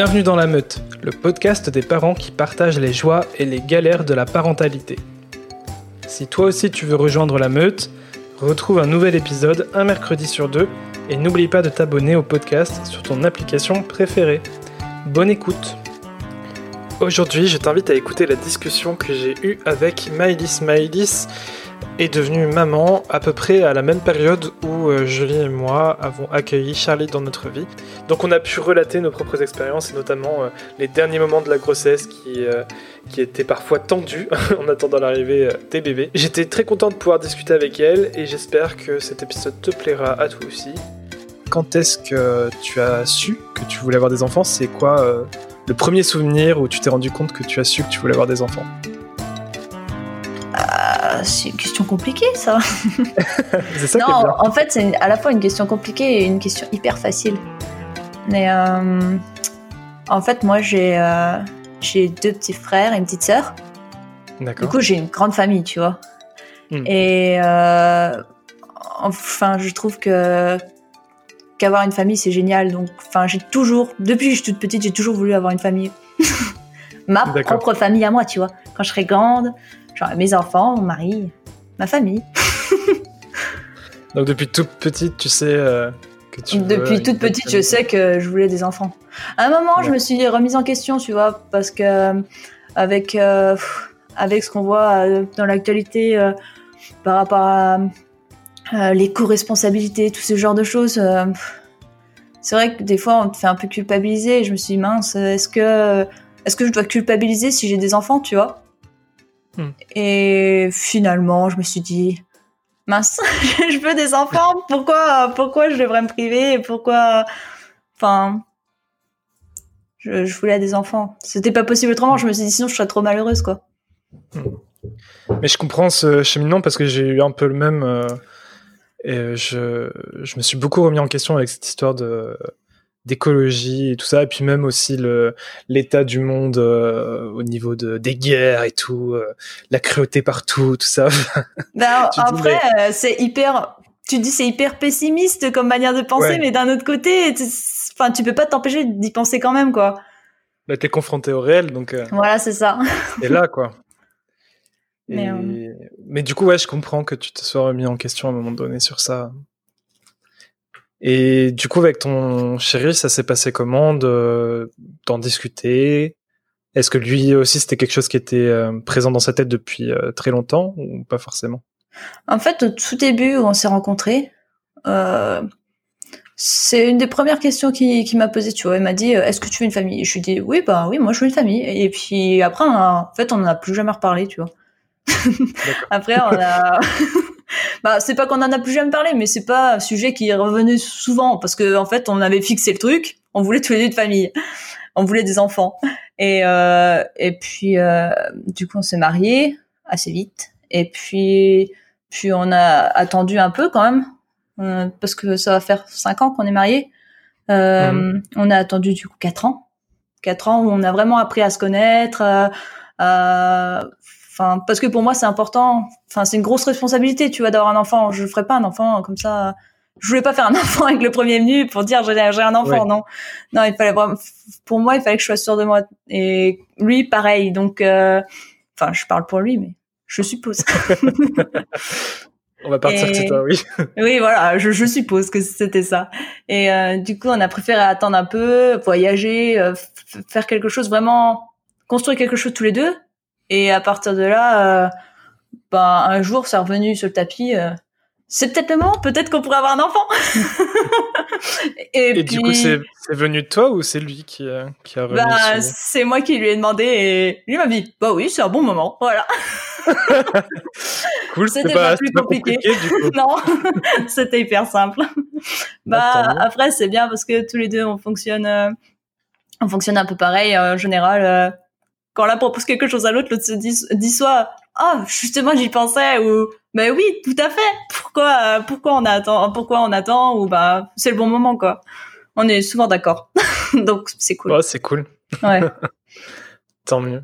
Bienvenue dans La Meute, le podcast des parents qui partagent les joies et les galères de la parentalité. Si toi aussi tu veux rejoindre La Meute, retrouve un nouvel épisode un mercredi sur deux et n'oublie pas de t'abonner au podcast sur ton application préférée. Bonne écoute Aujourd'hui, je t'invite à écouter la discussion que j'ai eue avec Maïlis Maïlis est devenue maman à peu près à la même période où euh, Julie et moi avons accueilli Charlie dans notre vie. Donc on a pu relater nos propres expériences et notamment euh, les derniers moments de la grossesse qui, euh, qui étaient parfois tendus en attendant l'arrivée des bébés. J'étais très content de pouvoir discuter avec elle et j'espère que cet épisode te plaira à toi aussi. Quand est-ce que tu as su que tu voulais avoir des enfants? C'est quoi le premier souvenir où tu t'es rendu compte que tu as su que tu voulais avoir des enfants? C'est une question compliquée, ça. c'est ça non, en fait, c'est à la fois une question compliquée et une question hyper facile. Mais euh, en fait, moi, j'ai euh, j'ai deux petits frères et une petite sœur. D'accord. Du coup, j'ai une grande famille, tu vois. Hmm. Et euh, enfin, je trouve que qu'avoir une famille, c'est génial. Donc, enfin, j'ai toujours, depuis que je suis toute petite, j'ai toujours voulu avoir une famille. Ma propre famille à moi, tu vois. Quand je serai grande, Genre mes enfants, mon mari, ma famille. Donc depuis toute petite, tu sais euh, que tu Depuis toute petite, je sais que je voulais des enfants. À un moment, je me suis remise en question, tu vois, parce que euh, avec euh, avec ce qu'on voit dans l'actualité par rapport à les co-responsabilités, tout ce genre de choses. c'est vrai que des fois, on te fait un peu culpabiliser. Et je me suis dit, mince, est-ce que, est-ce que je dois culpabiliser si j'ai des enfants, tu vois? Hmm. Et finalement, je me suis dit, mince, je veux des enfants, pourquoi, pourquoi je devrais me priver Pourquoi. Enfin. Je, voulais des enfants. C'était pas possible autrement, je me suis dit, sinon je serais trop malheureuse, quoi. Hmm. Mais je comprends ce cheminement parce que j'ai eu un peu le même. Euh, et je, je me suis beaucoup remis en question avec cette histoire de d'écologie et tout ça, et puis même aussi le l'état du monde euh, au niveau de des guerres et tout, euh, la cruauté partout, tout ça. Ben, après, euh, c'est hyper. Tu dis c'est hyper pessimiste comme manière de penser, mais d'un autre côté, enfin, tu peux pas t'empêcher d'y penser quand même, quoi. Bah, t'es confronté au réel, donc. Voilà, c'est ça. et là, quoi. Mais, mais du coup, ouais, je comprends que tu te sois remis en question à un moment donné sur ça. Et du coup, avec ton chéri, ça s'est passé comment d'en discuter? Est-ce que lui aussi, c'était quelque chose qui était euh, présent dans sa tête depuis euh, très longtemps ou pas forcément? En fait, au tout début où on s'est rencontrés, euh, c'est une des premières questions qu'il qui m'a posé. Tu vois, il m'a dit Est-ce que tu veux une famille? Je lui ai dit Oui, bah oui, moi je veux une famille. Et puis après, en fait, on n'en a plus jamais reparlé, tu vois. après, on a. bah c'est pas qu'on en a plus jamais parlé, mais c'est pas un sujet qui revenu souvent parce que en fait on avait fixé le truc, on voulait tous les deux de famille, on voulait des enfants et euh, et puis euh, du coup on s'est mariés assez vite et puis puis on a attendu un peu quand même euh, parce que ça va faire cinq ans qu'on est mariés. Mhm. On a attendu du coup quatre ans, quatre ans où on a vraiment appris à se connaître. Euh, Enfin, parce que pour moi, c'est important. Enfin, c'est une grosse responsabilité, tu vois, d'avoir un enfant. Je ferais pas un enfant comme ça. Je voulais pas faire un enfant avec le premier venu pour dire j'ai un enfant, non. Non, il fallait vraiment. Pour moi, il fallait que je sois sûre de moi. Et lui, pareil. Donc, euh... enfin, je parle pour lui, mais je suppose. On va partir de toi, oui. oui, voilà, je, je suppose que c'était ça. Et euh, du coup, on a préféré attendre un peu, voyager, euh, faire quelque chose vraiment, construire quelque chose tous les deux, et à partir de là, euh, ben, un jour, c'est revenu sur le tapis. Euh, c'est peut-être le moment, peut-être qu'on pourrait avoir un enfant. et, du coup, c'est venu de toi ou c'est lui qui, a, qui a bah, C'est moi qui lui ai demandé et lui m'a dit Bah oui, c'est un bon moment. Voilà. cool, c'était pas, plus compliqué. du coup. non, c'était hyper simple. Bah, après, c'est bien parce que tous les deux, on fonctionne, euh, on fonctionne un peu pareil. En général, quand l'un propose quelque chose à l'autre, l'autre se dit, dit soit ah justement j'y pensais ou ben oui tout à fait. Pourquoi pourquoi on attend pourquoi on attend? ou bah c'est le bon moment quoi. On est souvent d'accord. Donc c'est cool. Ouais, c'est cool. Ouais. Tant mieux.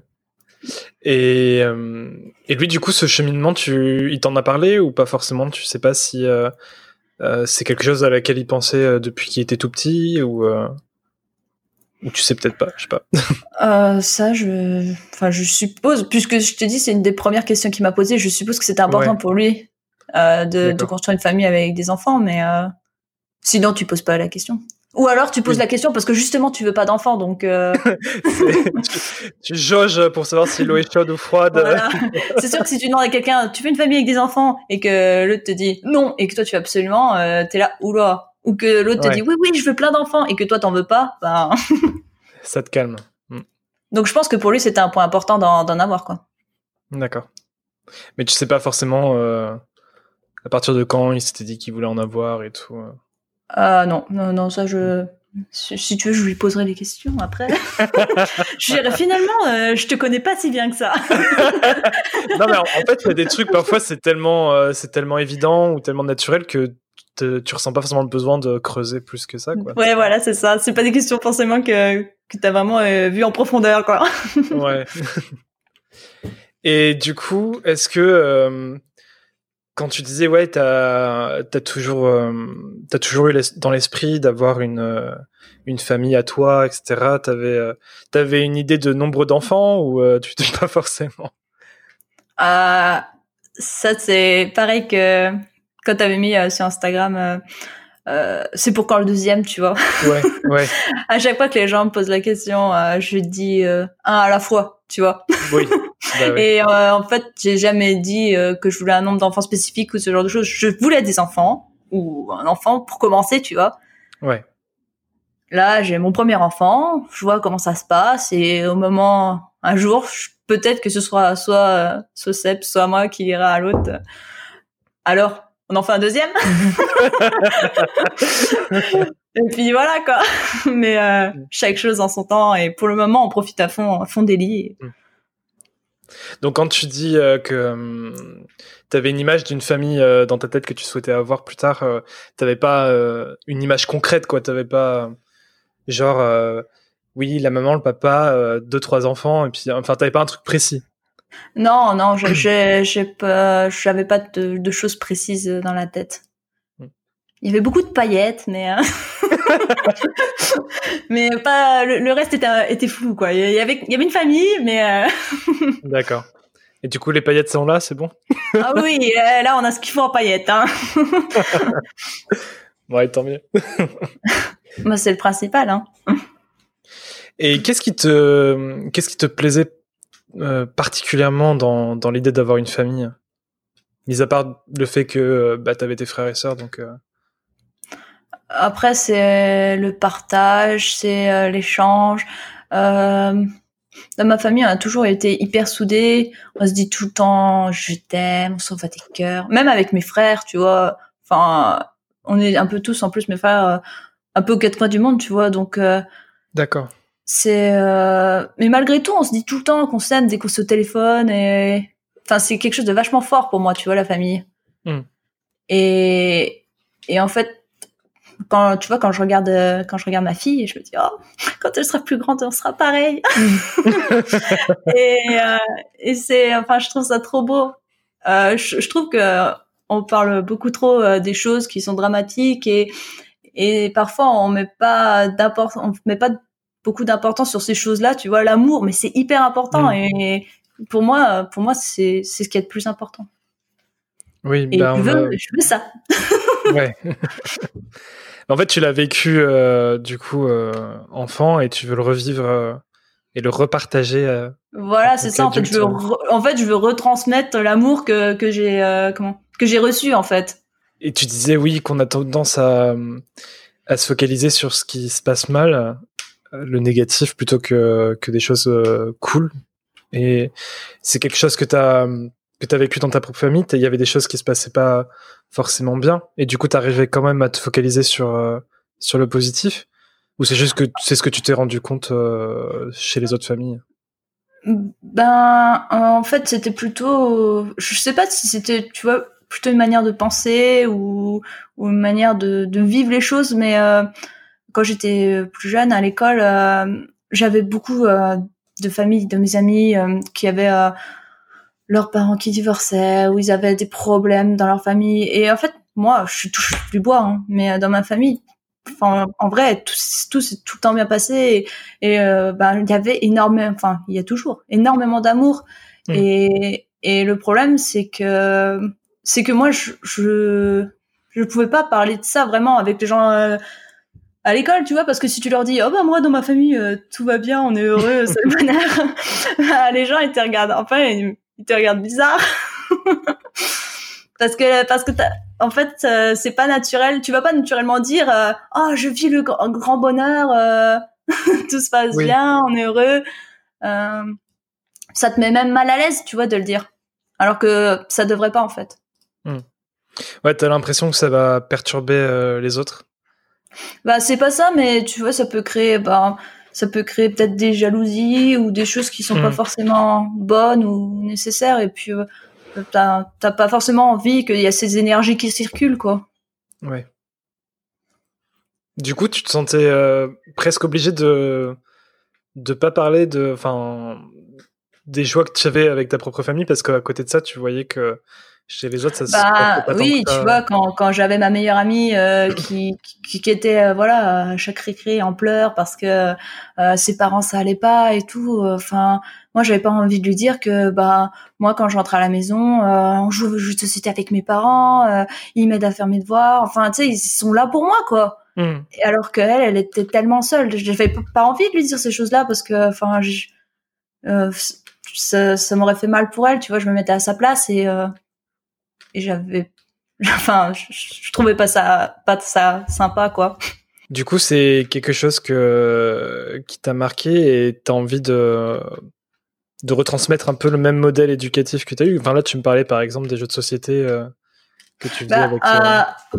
Et, euh, et lui du coup ce cheminement tu il t'en a parlé ou pas forcément? Tu sais pas si euh, euh, c'est quelque chose à laquelle il pensait depuis qu'il était tout petit ou Ou tu sais peut-être pas, je sais pas. Euh, ça, je, enfin, je suppose, puisque je te dis, c'est une des premières questions qu'il m'a posées. Je suppose que c'était important pour lui euh, de, de, construire une famille avec des enfants, mais euh, sinon, tu poses pas la question. Ou alors tu poses la question parce que justement tu veux pas d'enfants, donc. Euh... tu, tu, jauges pour savoir si l'eau est chaude ou froide. Voilà. c'est sûr que si tu demandes à quelqu'un, tu veux une famille avec des enfants et que l'autre te dit non et que toi tu veux absolument, euh, t'es là oula. Ou que l'autre te dit oui oui je veux plein d'enfants et que toi t'en veux pas, ben. Ça te calme. Mm. Donc je pense que pour lui c'était un point important d'en avoir quoi. D'accord. Mais tu sais pas forcément euh, à partir de quand il s'était dit qu'il voulait en avoir et tout. Euh. Ah non, non, non, ça je. Si tu veux, je lui poserai des questions après. je dirais finalement, euh, je te connais pas si bien que ça. non mais en, fait, il y a des trucs parfois c'est tellement, euh, c'est tellement évident ou tellement naturel que te, tu ressens pas forcément le besoin de creuser plus que ça. Quoi. Ouais, voilà, c'est ça. C'est pas des questions forcément que que t'as vraiment euh, vu en profondeur, quoi. ouais. Et du coup, est-ce que quand tu disais ouais t'as as toujours euh, toujours eu dans l'esprit d'avoir une euh, une famille à toi etc t'avais euh, t'avais une idée de nombre d'enfants ou euh, tu t'es pas forcément? Ah ça c'est pareil que quand t'avais mis sur Instagram c'est pour quand le deuxième tu vois ouais ouais à chaque fois que les gens me posent la question je dis un à la fois tu vois oui bah Et euh, en fait, j'ai jamais dit euh, que je voulais un nombre d'enfants spécifique ou ce genre de choses. Je voulais des enfants ou un enfant pour commencer, tu vois. Ouais. Là, j'ai mon premier enfant. Je vois comment ça se passe et au moment, un jour, peut-être que ce sera soit euh, soit Seb, soit moi qui ira à l'autre. Alors, on en fait un deuxième? et puis voilà quoi. Mais euh, chaque chose en son temps et pour le moment, on profite à fond, à fond des lits. Mm. Donc quand tu dis euh, que hum, tu avais une image d'une famille euh, dans ta tête que tu souhaitais avoir plus tard, t'avais pas une image concrète quoi, t'avais pas genre oui la maman, le papa, deux trois enfants et puis enfin t'avais pas un truc précis. Non non, j'ai j'ai pas j'avais pas de, de, choses précises dans la tête. Hmm. Il y avait beaucoup de paillettes, mais mais pas le, reste était, était flou quoi. Il y avait il y avait une famille, mais d'accord. Et du coup, les paillettes sont là, c'est bon? Ah oui, euh, là, on a ce qu'il faut en paillettes. Hein. ouais, tant mieux. Moi, c'est le principal. Hein. Et qu'est-ce qui te, qu'est-ce qui te plaisait euh, particulièrement dans, dans l'idée d'avoir une famille Mis à part le fait que bah, tu avais tes frères et sœurs, donc. Euh... Après, c'est le partage, c'est l'échange. Euh, dans ma famille, on a toujours été hyper soudés. On se dit tout le temps, je t'aime, on s'envoie des cœurs. Même avec mes frères, tu vois. Enfin, on est un peu tous, en plus, mes frères, euh, un peu aux quatre coins du monde, tu vois. Donc, euh, d'accord. C'est, euh, mais malgré tout, on se dit tout le temps qu'on s'aime dès qu'on se téléphone et, enfin, c'est quelque chose de vachement fort pour moi, tu vois, la famille. Hmm. Et, et en fait, quand tu vois quand je regarde euh, quand je regarde ma fille je me dis oh quand elle sera plus grande on sera pareil et, euh, et c'est enfin je trouve ça trop beau euh, je, je, trouve que on parle beaucoup trop euh, des choses qui sont dramatiques et et parfois on met pas d'importance on met pas beaucoup d'importance sur ces choses là tu vois l'amour mais c'est hyper important mm. et pour moi pour moi c'est c'est ce qui est le plus important oui et ben je, veux, je veux ça ouais En fait, tu l'as vécu euh, du coup euh, enfant et tu veux le revivre euh, et le repartager. voilà, c'est ça. En fait, je veux en fait, je veux retransmettre l'amour que que j'ai comment que j'ai reçu en fait. Et tu disais oui qu'on a tendance à à se focaliser sur ce qui se passe mal, le négatif plutôt que que des choses cool. Et c'est quelque chose que tu as que vécu dans ta propre famille. Il y avait des choses qui se passaient pas forcément bien et du coup tu arrivais quand même à te focaliser sur euh, sur le positif? Ou c'est juste que c'est ce que tu t'es rendu compte euh, chez les autres familles? Ben en fait c'était plutôt je sais pas si c'était tu vois plutôt une manière de penser ou, ou une manière de, vivre les choses mais euh, quand j'étais plus jeune à l'école j'avais beaucoup de familles de mes amis qui avaient leurs parents qui divorçaient ou ils avaient des problèmes dans leur famille. Et en fait, moi, je touche du bois, hein, mais euh, dans ma famille, enfin, en vrai, tout, tout s'est tout le temps bien passé et, euh, ben, il y avait énormément, enfin, il y a toujours énormément d'amour. Mm. Et, et le problème, c'est que, c'est que moi, je, je, je pouvais pas parler de ça vraiment avec les gens euh, à l'école, tu vois, parce que si tu leur dis, oh bah moi dans ma famille euh, tout va bien, on est heureux, c'est le bonheur, bah, les gens ils te regardent, enfin ils, ils te regardent bizarre, parce que parce que t'as- en fait euh, c'est pas naturel, tu vas pas naturellement dire, euh, oh je vis le gr- grand bonheur, euh, tout se passe Oui. bien, on est heureux, ça te met même mal à l'aise, tu vois, de le dire, alors que ça devrait pas en fait. Ouais, t'as l'impression que ça va perturber les autres. Bah c'est pas ça, mais tu vois, ça peut créer, bah, ça peut créer peut-être des jalousies ou des choses qui sont pas Mm. forcément bonnes ou nécessaires. Et puis euh, t'as pas forcément envie qu'il y a ces énergies qui circulent, quoi. Ouais. Du coup, tu te sentais euh, presque obligé de de pas parler de, enfin, des joies que tu avais avec ta propre famille parce qu'à côté de ça, tu voyais que chez les autres, ça se Bah pas tant oui, que tu ça. vois, quand, quand j'avais ma meilleure amie euh, qui, qui, qui était euh, voilà à chaque récré en pleurs parce que euh, ses parents ça allait pas et tout. euh, Enfin, moi j'avais pas envie de lui dire que bah moi quand je rentre à la maison, euh, on joue aux jeux de société avec mes parents, euh, ils m'aident à faire mes devoirs. Enfin, tu sais, ils sont là pour moi quoi. Hmm. Alors qu'elle, elle était tellement seule. J'avais pas envie de lui dire ces choses-là parce que, enfin, je- euh, ça, ça m'aurait fait mal pour elle, tu vois. Je me mettais à sa place et, euh, et j'avais, enfin, je, je trouvais pas ça, pas ça sympa, quoi. Du coup, c'est quelque chose que qui t'a marqué et t'as envie de de retransmettre un peu le même modèle éducatif que t'as eu? Enfin là, tu me parlais par exemple des jeux de société euh, que tu faisais Bah, avec. euh,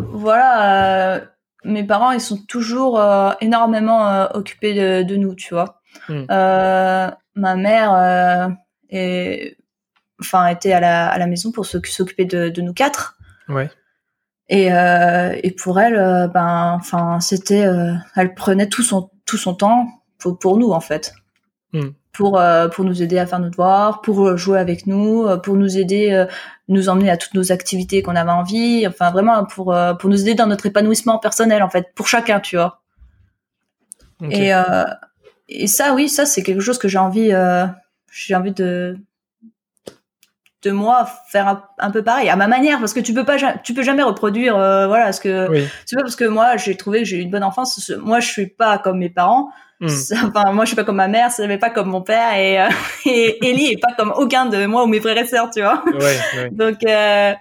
euh, voilà, mes parents, ils sont toujours énormément occupés de, de nous, tu vois. Hmm. Ma mère est, enfin, était à la, à la maison pour s'oc- s'occuper de, de nous quatre. Ouais. Et, euh, et pour elle, euh, ben, enfin, c'était, euh, elle prenait tout son tout son temps pour, pour nous en fait, Hmm. pour euh, pour nous aider à faire nos devoirs, pour euh, jouer avec nous, pour nous aider, euh, nous emmener à toutes nos activités qu'on avait envie, enfin vraiment pour euh, pour nous aider dans notre épanouissement personnel en fait, pour chacun, tu vois. ok. Et euh, et ça, oui, ça c'est quelque chose que j'ai envie, euh, j'ai envie de de moi faire un, un peu pareil à ma manière parce que tu peux pas tu peux jamais reproduire euh, voilà ce que Oui. c'est pas parce que moi j'ai trouvé que j'ai eu une bonne enfance ce- moi je suis pas comme mes parents Hmm. Enfin moi je suis pas comme ma mère c'est pas comme mon père et euh, et Ellie est pas comme aucun de moi ou mes frères et sœurs tu vois Ouais, ouais. donc euh,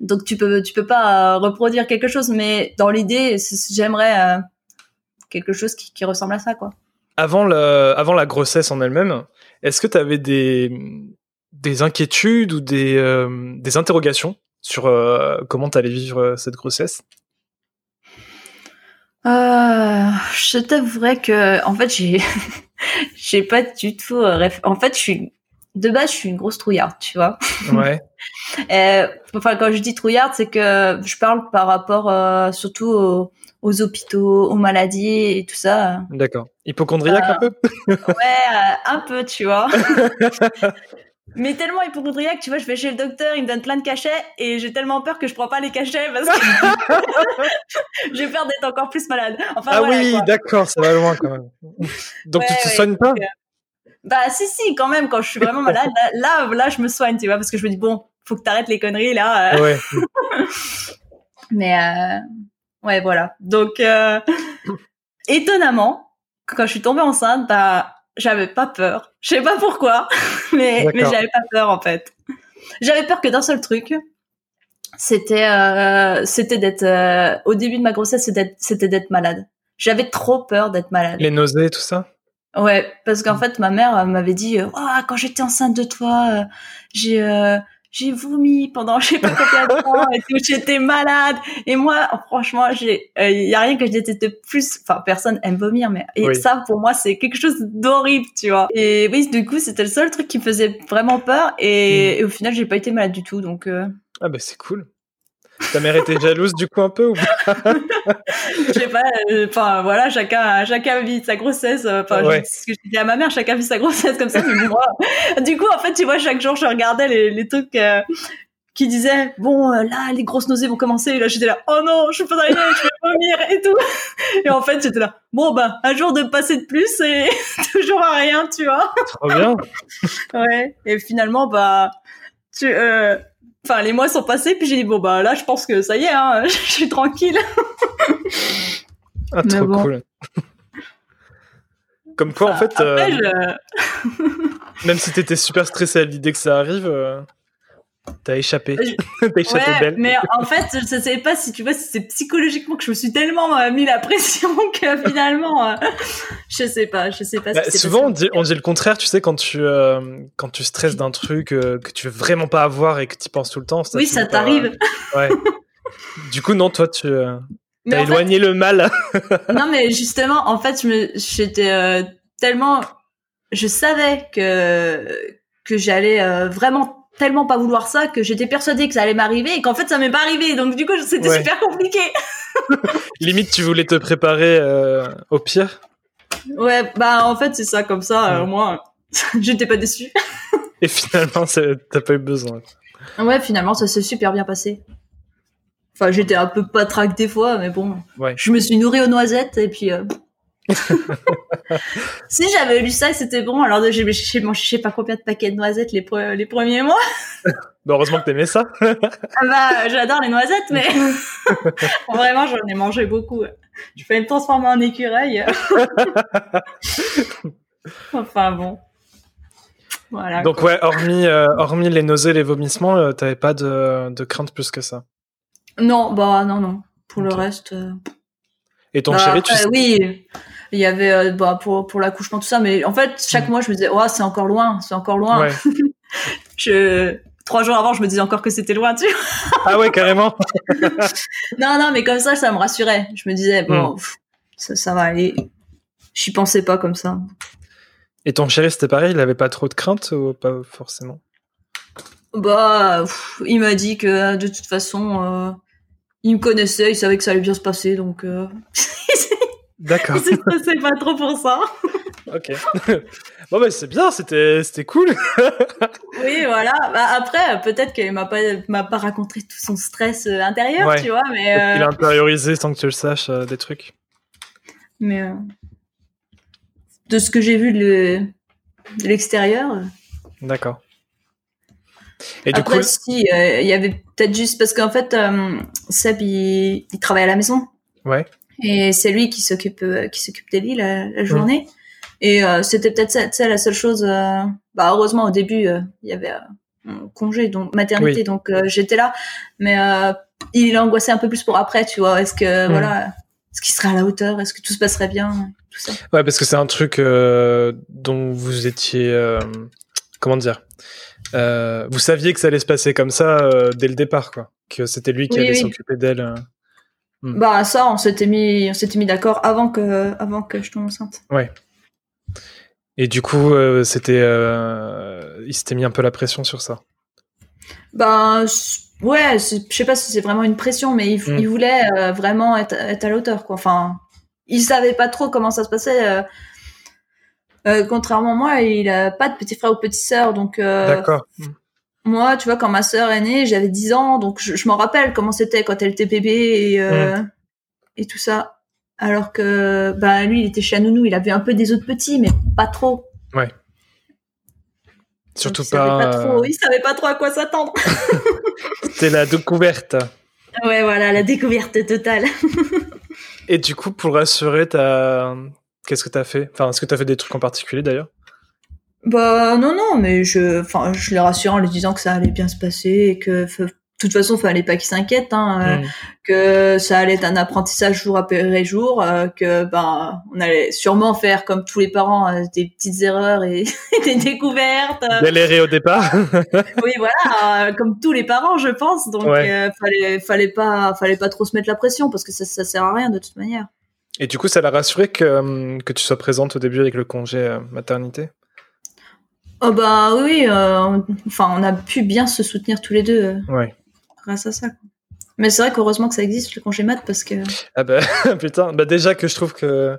donc tu peux tu peux pas reproduire quelque chose mais dans l'idée j'aimerais quelque chose qui, qui ressemble à ça quoi Avant la, avant la grossesse en elle-même, est-ce que tu avais des, des inquiétudes ou des, euh, des interrogations sur euh, comment tu allais vivre euh, cette grossesse? Je t'avouerais que, en fait, j'ai, j'ai pas du tout. En fait, je suis de base, je suis une grosse trouillarde, tu vois. Ouais. Enfin, quand je dis trouillarde, c'est que je parle par rapport euh, surtout aux, aux hôpitaux, aux maladies et tout ça. D'accord. Hypochondriaque un peu? Ouais, euh, un peu, tu vois. Mais tellement hypochondriaque, tu vois, je vais chez le docteur, il me donne plein de cachets et j'ai tellement peur que je prends pas les cachets parce que j'ai peur d'être encore plus malade. Enfin, Ah voilà, oui, d'accord, ça va loin quand même. Donc tu Ouais, te ouais, soignes pas donc, Bah si si quand même quand je suis vraiment malade là, là là je me soigne tu vois parce que je me dis bon faut que t'arrêtes les conneries là euh. Ouais. mais euh, ouais voilà donc euh, étonnamment quand je suis tombée enceinte bah j'avais pas peur. Je sais pas pourquoi mais mais j'avais pas peur en fait. J'avais peur que d'un seul truc c'était euh, c'était d'être euh, au début de ma grossesse c'était d'être- c'était d'être malade. J'avais trop peur d'être malade. Les nausées, tout ça? Ouais, parce Mm. qu'en fait, ma mère m'avait dit, euh, Ah, quand j'étais enceinte de toi, euh, j'ai euh, j'ai vomi pendant je sais pas combien de temps et tout, j'étais malade. Et moi, franchement, j'ai, il y a rien que je déteste plus. Enfin, personne aime vomir, mais et Oui. ça, pour moi, c'est quelque chose d'horrible, tu vois. Et oui, du coup, c'était le seul truc qui me faisait vraiment peur. Et, et au final, j'ai pas été malade du tout, donc. euh, Ah bah c'est cool. Ta mère était jalouse du coup un peu ou pas je sais pas euh, enfin voilà chacun chacun vit sa grossesse euh, enfin Ouais. ce que je dis à ma mère chacun vit sa grossesse comme ça mais moi du coup en fait tu vois chaque jour je regardais les, les trucs euh, qui disait bon euh, là les grosses nausées vont commencer. Et là j'étais là oh non je peux pas aller, je vais vomir et tout. Et en fait j'étais là bon bah un jour de passer de plus et toujours à rien tu vois. Trop bien. ouais. Et finalement bah tu euh, Enfin, les mois sont passés, puis j'ai dit bon bah là, je pense que ça y est, hein, je suis tranquille. ah, trop cool. Comme quoi, en fait, Après, euh, même si t'étais super stressé à l'idée que ça arrive, euh, t'as échappé. t'as échappé ouais, belle. Mais en fait, je ne savais pas si tu vois, si c'est psychologiquement que je me suis tellement euh, mis la pression que finalement, je sais pas, je sais pas. Bah, ce souvent, on dit, on dit le contraire, tu sais, quand tu, quand tu stresses d'un truc que tu veux vraiment pas avoir et que tu penses tout le temps. Oui, ça t'arrive. Ouais. du coup, non, toi, tu Mais as en fait, éloigné le mal. non, mais justement, en fait, j'étais euh, tellement, je savais que que j'allais euh, vraiment tellement pas vouloir ça que j'étais persuadée que ça allait m'arriver et qu'en fait ça m'est pas arrivé. Donc du coup, c'était Ouais. super compliqué. Limite, tu voulais te préparer euh, au pire? Ouais, bah en fait c'est ça comme ça. euh, moins, j'étais pas déçue. Et finalement, t'as pas eu besoin. Ouais, finalement ça s'est super bien passé. Enfin, j'étais un peu patraque des fois, mais bon, Ouais. je me suis nourrie aux noisettes et puis. euh, si j'avais lu ça, c'était bon. Alors j'ai mangé je sais pas combien de paquets de noisettes les, pre- les premiers mois. Bah, heureusement que t'aimais ça. Ah bah, j'adore les noisettes, mais vraiment, j'en ai mangé beaucoup. Je peux me transformer en écureuil. enfin bon. Voilà. Donc ouais, hormis, euh, hormis les nausées, les vomissements, euh, t'avais pas de, de crainte plus que ça? Non, bah non, non. Pour le reste. euh, Et ton bah, chéri, tu. Oui, il y avait euh, bah, pour, pour l'accouchement, tout ça, mais en fait, chaque mois, je me disais, oh, c'est encore loin, c'est encore loin. Ouais. Je... Trois jours avant, je me disais encore que c'était loin, tu vois. Ah ouais, carrément. Non, non, mais comme ça, ça me rassurait. Je me disais, bon, pff, ça, ça va aller. J'y pensais pas comme ça. Et ton chéri, c'était pareil, il avait pas trop de crainte ou pas forcément? Bah, pff, il m'a dit que de toute façon, euh, il me connaissait, il savait que ça allait bien se passer, donc euh, D'accord, il se stressait pas trop pour ça. ok. bon bah c'est bien, c'était c'était cool. Oui, voilà. Bah, après, peut-être qu'il m'a pas, m'a pas raconté tout son stress euh, intérieur, Ouais. tu vois, mais, Il euh, a intériorisé sans que tu le saches euh, des trucs. mais euh, de ce que j'ai vu de le- de l'extérieur. D'accord. Et du Après, coup, si, il y avait peut-être juste parce qu'en fait, Seb, il, il travaille à la maison. ouais, Et c'est lui qui s'occupe euh, qui s'occupe d'Ellie la, la journée. Et euh, c'était peut-être ça, la seule chose. euh, bah heureusement au début euh, il y avait un congé donc maternité Oui. donc j'étais là. Mais il angoissait un peu plus pour après tu vois. Est-ce que voilà est-ce qu'il serait à la hauteur? Est-ce que tout se passerait bien? Tout ça. ouais, parce que c'est un truc dont vous étiez, comment dire, vous saviez que ça allait se passer comme ça dès le départ, quoi. Que c'était lui qui Oui, allait oui. s'occuper d'elle. Euh. Mm. Bah ça on s'était mis on s'était mis d'accord avant que avant que je tombe enceinte. Et du coup, euh, c'était, euh, il s'était mis un peu la pression sur ça. Ben c- ouais, je sais pas si c'est vraiment une pression, mais il, Mm. il voulait euh, vraiment être, être à la hauteur, quoi. Enfin, il savait pas trop comment ça se passait. contrairement à moi, il a pas de petit frère ou petite sœur, donc D'accord. Mm. Moi, tu vois, quand ma sœur est née, j'avais 10 ans, donc je, je m'en rappelle comment c'était quand elle était bébé et euh, et tout ça. Alors que bah lui, il était chez Nounou, il avait un peu des autres petits, mais pas trop. Surtout Donc, il savait pas. trop, il savait pas trop à quoi s'attendre. C'était la découverte. ouais, voilà, la découverte totale. Et du coup, pour rassurer, t'as, qu'est-ce que t'as fait? Enfin, est-ce que t'as fait des trucs en particulier d'ailleurs? Bah non non mais je enfin je les rassure en lui disant que ça allait bien se passer et que de toute façon fallait pas qu'il s'inquiète hein, euh, Mm. que ça allait être un apprentissage jour après jour euh, que ben on allait sûrement faire comme tous les parents euh, des petites erreurs et des découvertes Galérer au départ. oui voilà euh, comme tous les parents je pense donc Ouais. fallait fallait pas fallait pas trop se mettre la pression parce que ça ça sert à rien de toute manière Et du coup, ça l'a rassuré que, hum, que tu sois présente au début avec le congé maternité? Oh bah oui euh, enfin on a pu bien se soutenir tous les deux euh, Ouais. grâce à ça. quoi. Mais c'est vrai qu'heureusement que ça existe le congé mat parce que Ah bah, putain, bah déjà que je trouve que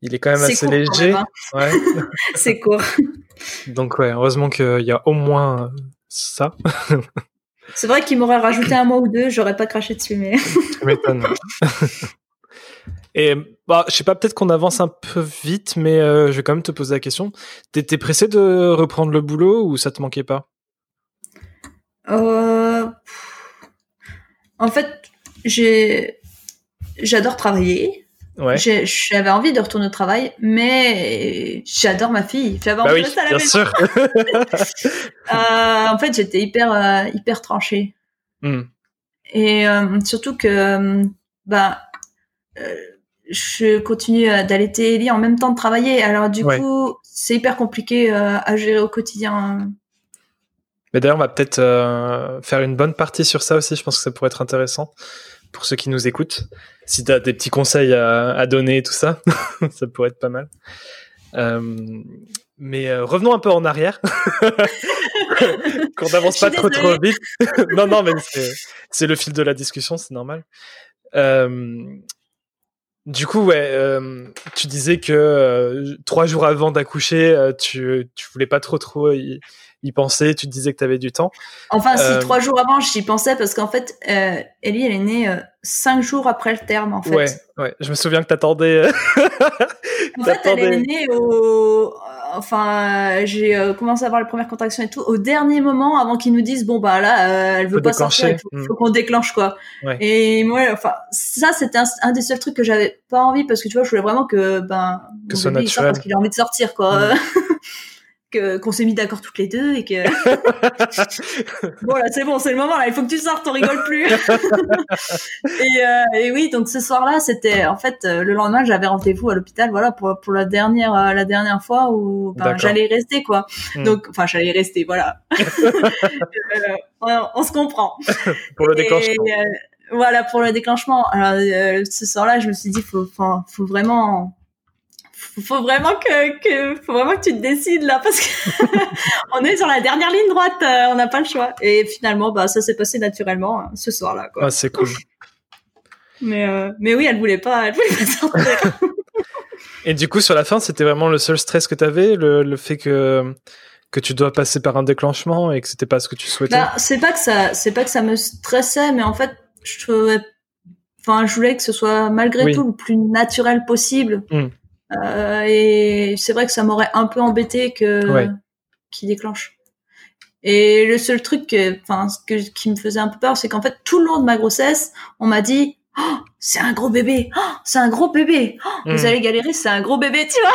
il est quand même assez court léger. hein. Ouais. c'est court. Donc ouais, heureusement qu'il y a au moins ça. C'est vrai qu'il m'aurait rajouté un mois ou deux, j'aurais pas craché dessus, mais. Tu m'étonnes. Et bah, je sais pas, peut-être qu'on avance un peu vite, mais euh, je vais quand même te poser la question. T'étais pressé de reprendre le boulot ou ça te manquait pas? Euh... En fait, j'ai, j'adore travailler. Ouais. J'avais envie de retourner au travail, mais j'adore ma fille. J'avais Bah envie oui, de rester à la bien maison. sûr. Euh, en fait, j'étais hyper, hyper tranchée. Hmm. Et surtout que, bah, je continue euh, d'allaiter Ellie en même temps de travailler. Alors du Ouais. coup, c'est hyper compliqué euh, à gérer au quotidien. Mais d'ailleurs, on va peut-être euh, faire une bonne partie sur ça aussi. Je pense que ça pourrait être intéressant pour ceux qui nous écoutent. Si tu as des petits conseils à, à donner et tout ça, ça pourrait être pas mal. Euh, mais euh, revenons un peu en arrière. Qu'on n'avance pas trop trop vite. non, non, mais c'est- c'est le fil de la discussion, c'est normal. Euh, du coup, ouais, euh, tu disais que euh, trois jours avant d'accoucher, euh, tu, tu voulais pas trop trop y penser. Tu te disais que tu avais du temps. Enfin, si Euh, trois jours avant, j'y pensais parce qu'en fait, euh, Ellie, elle est née euh, cinq jours après le terme, en fait. Ouais, ouais. Je me souviens que t'attendais. En fait, elle est née au. Enfin, j'ai commencé à avoir les premières contractions et tout au dernier moment avant qu'ils nous disent bon bah là, euh, elle veut Faut pas sortir, il déclencher. faut, faut qu'on déclenche quoi. Ouais. Et moi, enfin, ça c'était un, un des seuls trucs que j'avais pas envie parce que tu vois, je voulais vraiment que ben Que mon soit bébé, il sorte naturel. parce qu'il a envie de sortir quoi. Mm. qu'on s'est mis d'accord toutes les deux et que bon là c'est bon c'est le moment là il faut que tu sortes on rigole plus. Et, euh, et oui donc ce soir là c'était en fait euh, le lendemain j'avais rendez-vous à l'hôpital voilà pour pour la dernière euh, la dernière fois où ben, j'allais rester quoi. Hmm. donc enfin j'allais rester voilà. Euh, on, on se comprend. Pour le Et, déclenchement. euh, voilà pour le déclenchement. Alors euh, ce soir là je me suis dit faut faut vraiment faut- vraiment que, que faut vraiment que tu te décides là parce que on est sur la dernière ligne droite euh, on n'a pas le choix et finalement bah ça s'est passé naturellement hein, ce soir là quoi Ah, c'est cool. mais euh, mais oui elle voulait pas elle voulait pas sortir Et du coup, sur la fin, c'était vraiment le seul stress que t'avais, le, le fait que que tu dois passer par un déclenchement et que c'était pas ce que tu souhaitais? bah c'est pas que ça c'est pas que ça me stressait mais en fait je trouvais enfin je voulais que ce soit malgré Oui. tout le plus naturel possible Mm. Euh, et c'est vrai que ça m'aurait un peu embêté que Ouais. qu'il déclenche et le seul truc enfin que, qui me faisait un peu peur c'est qu'en fait tout le long de ma grossesse on m'a dit Oh, c'est un gros bébé Oh, c'est un gros bébé Oh, vous Hmm. allez galérer c'est un gros bébé tu vois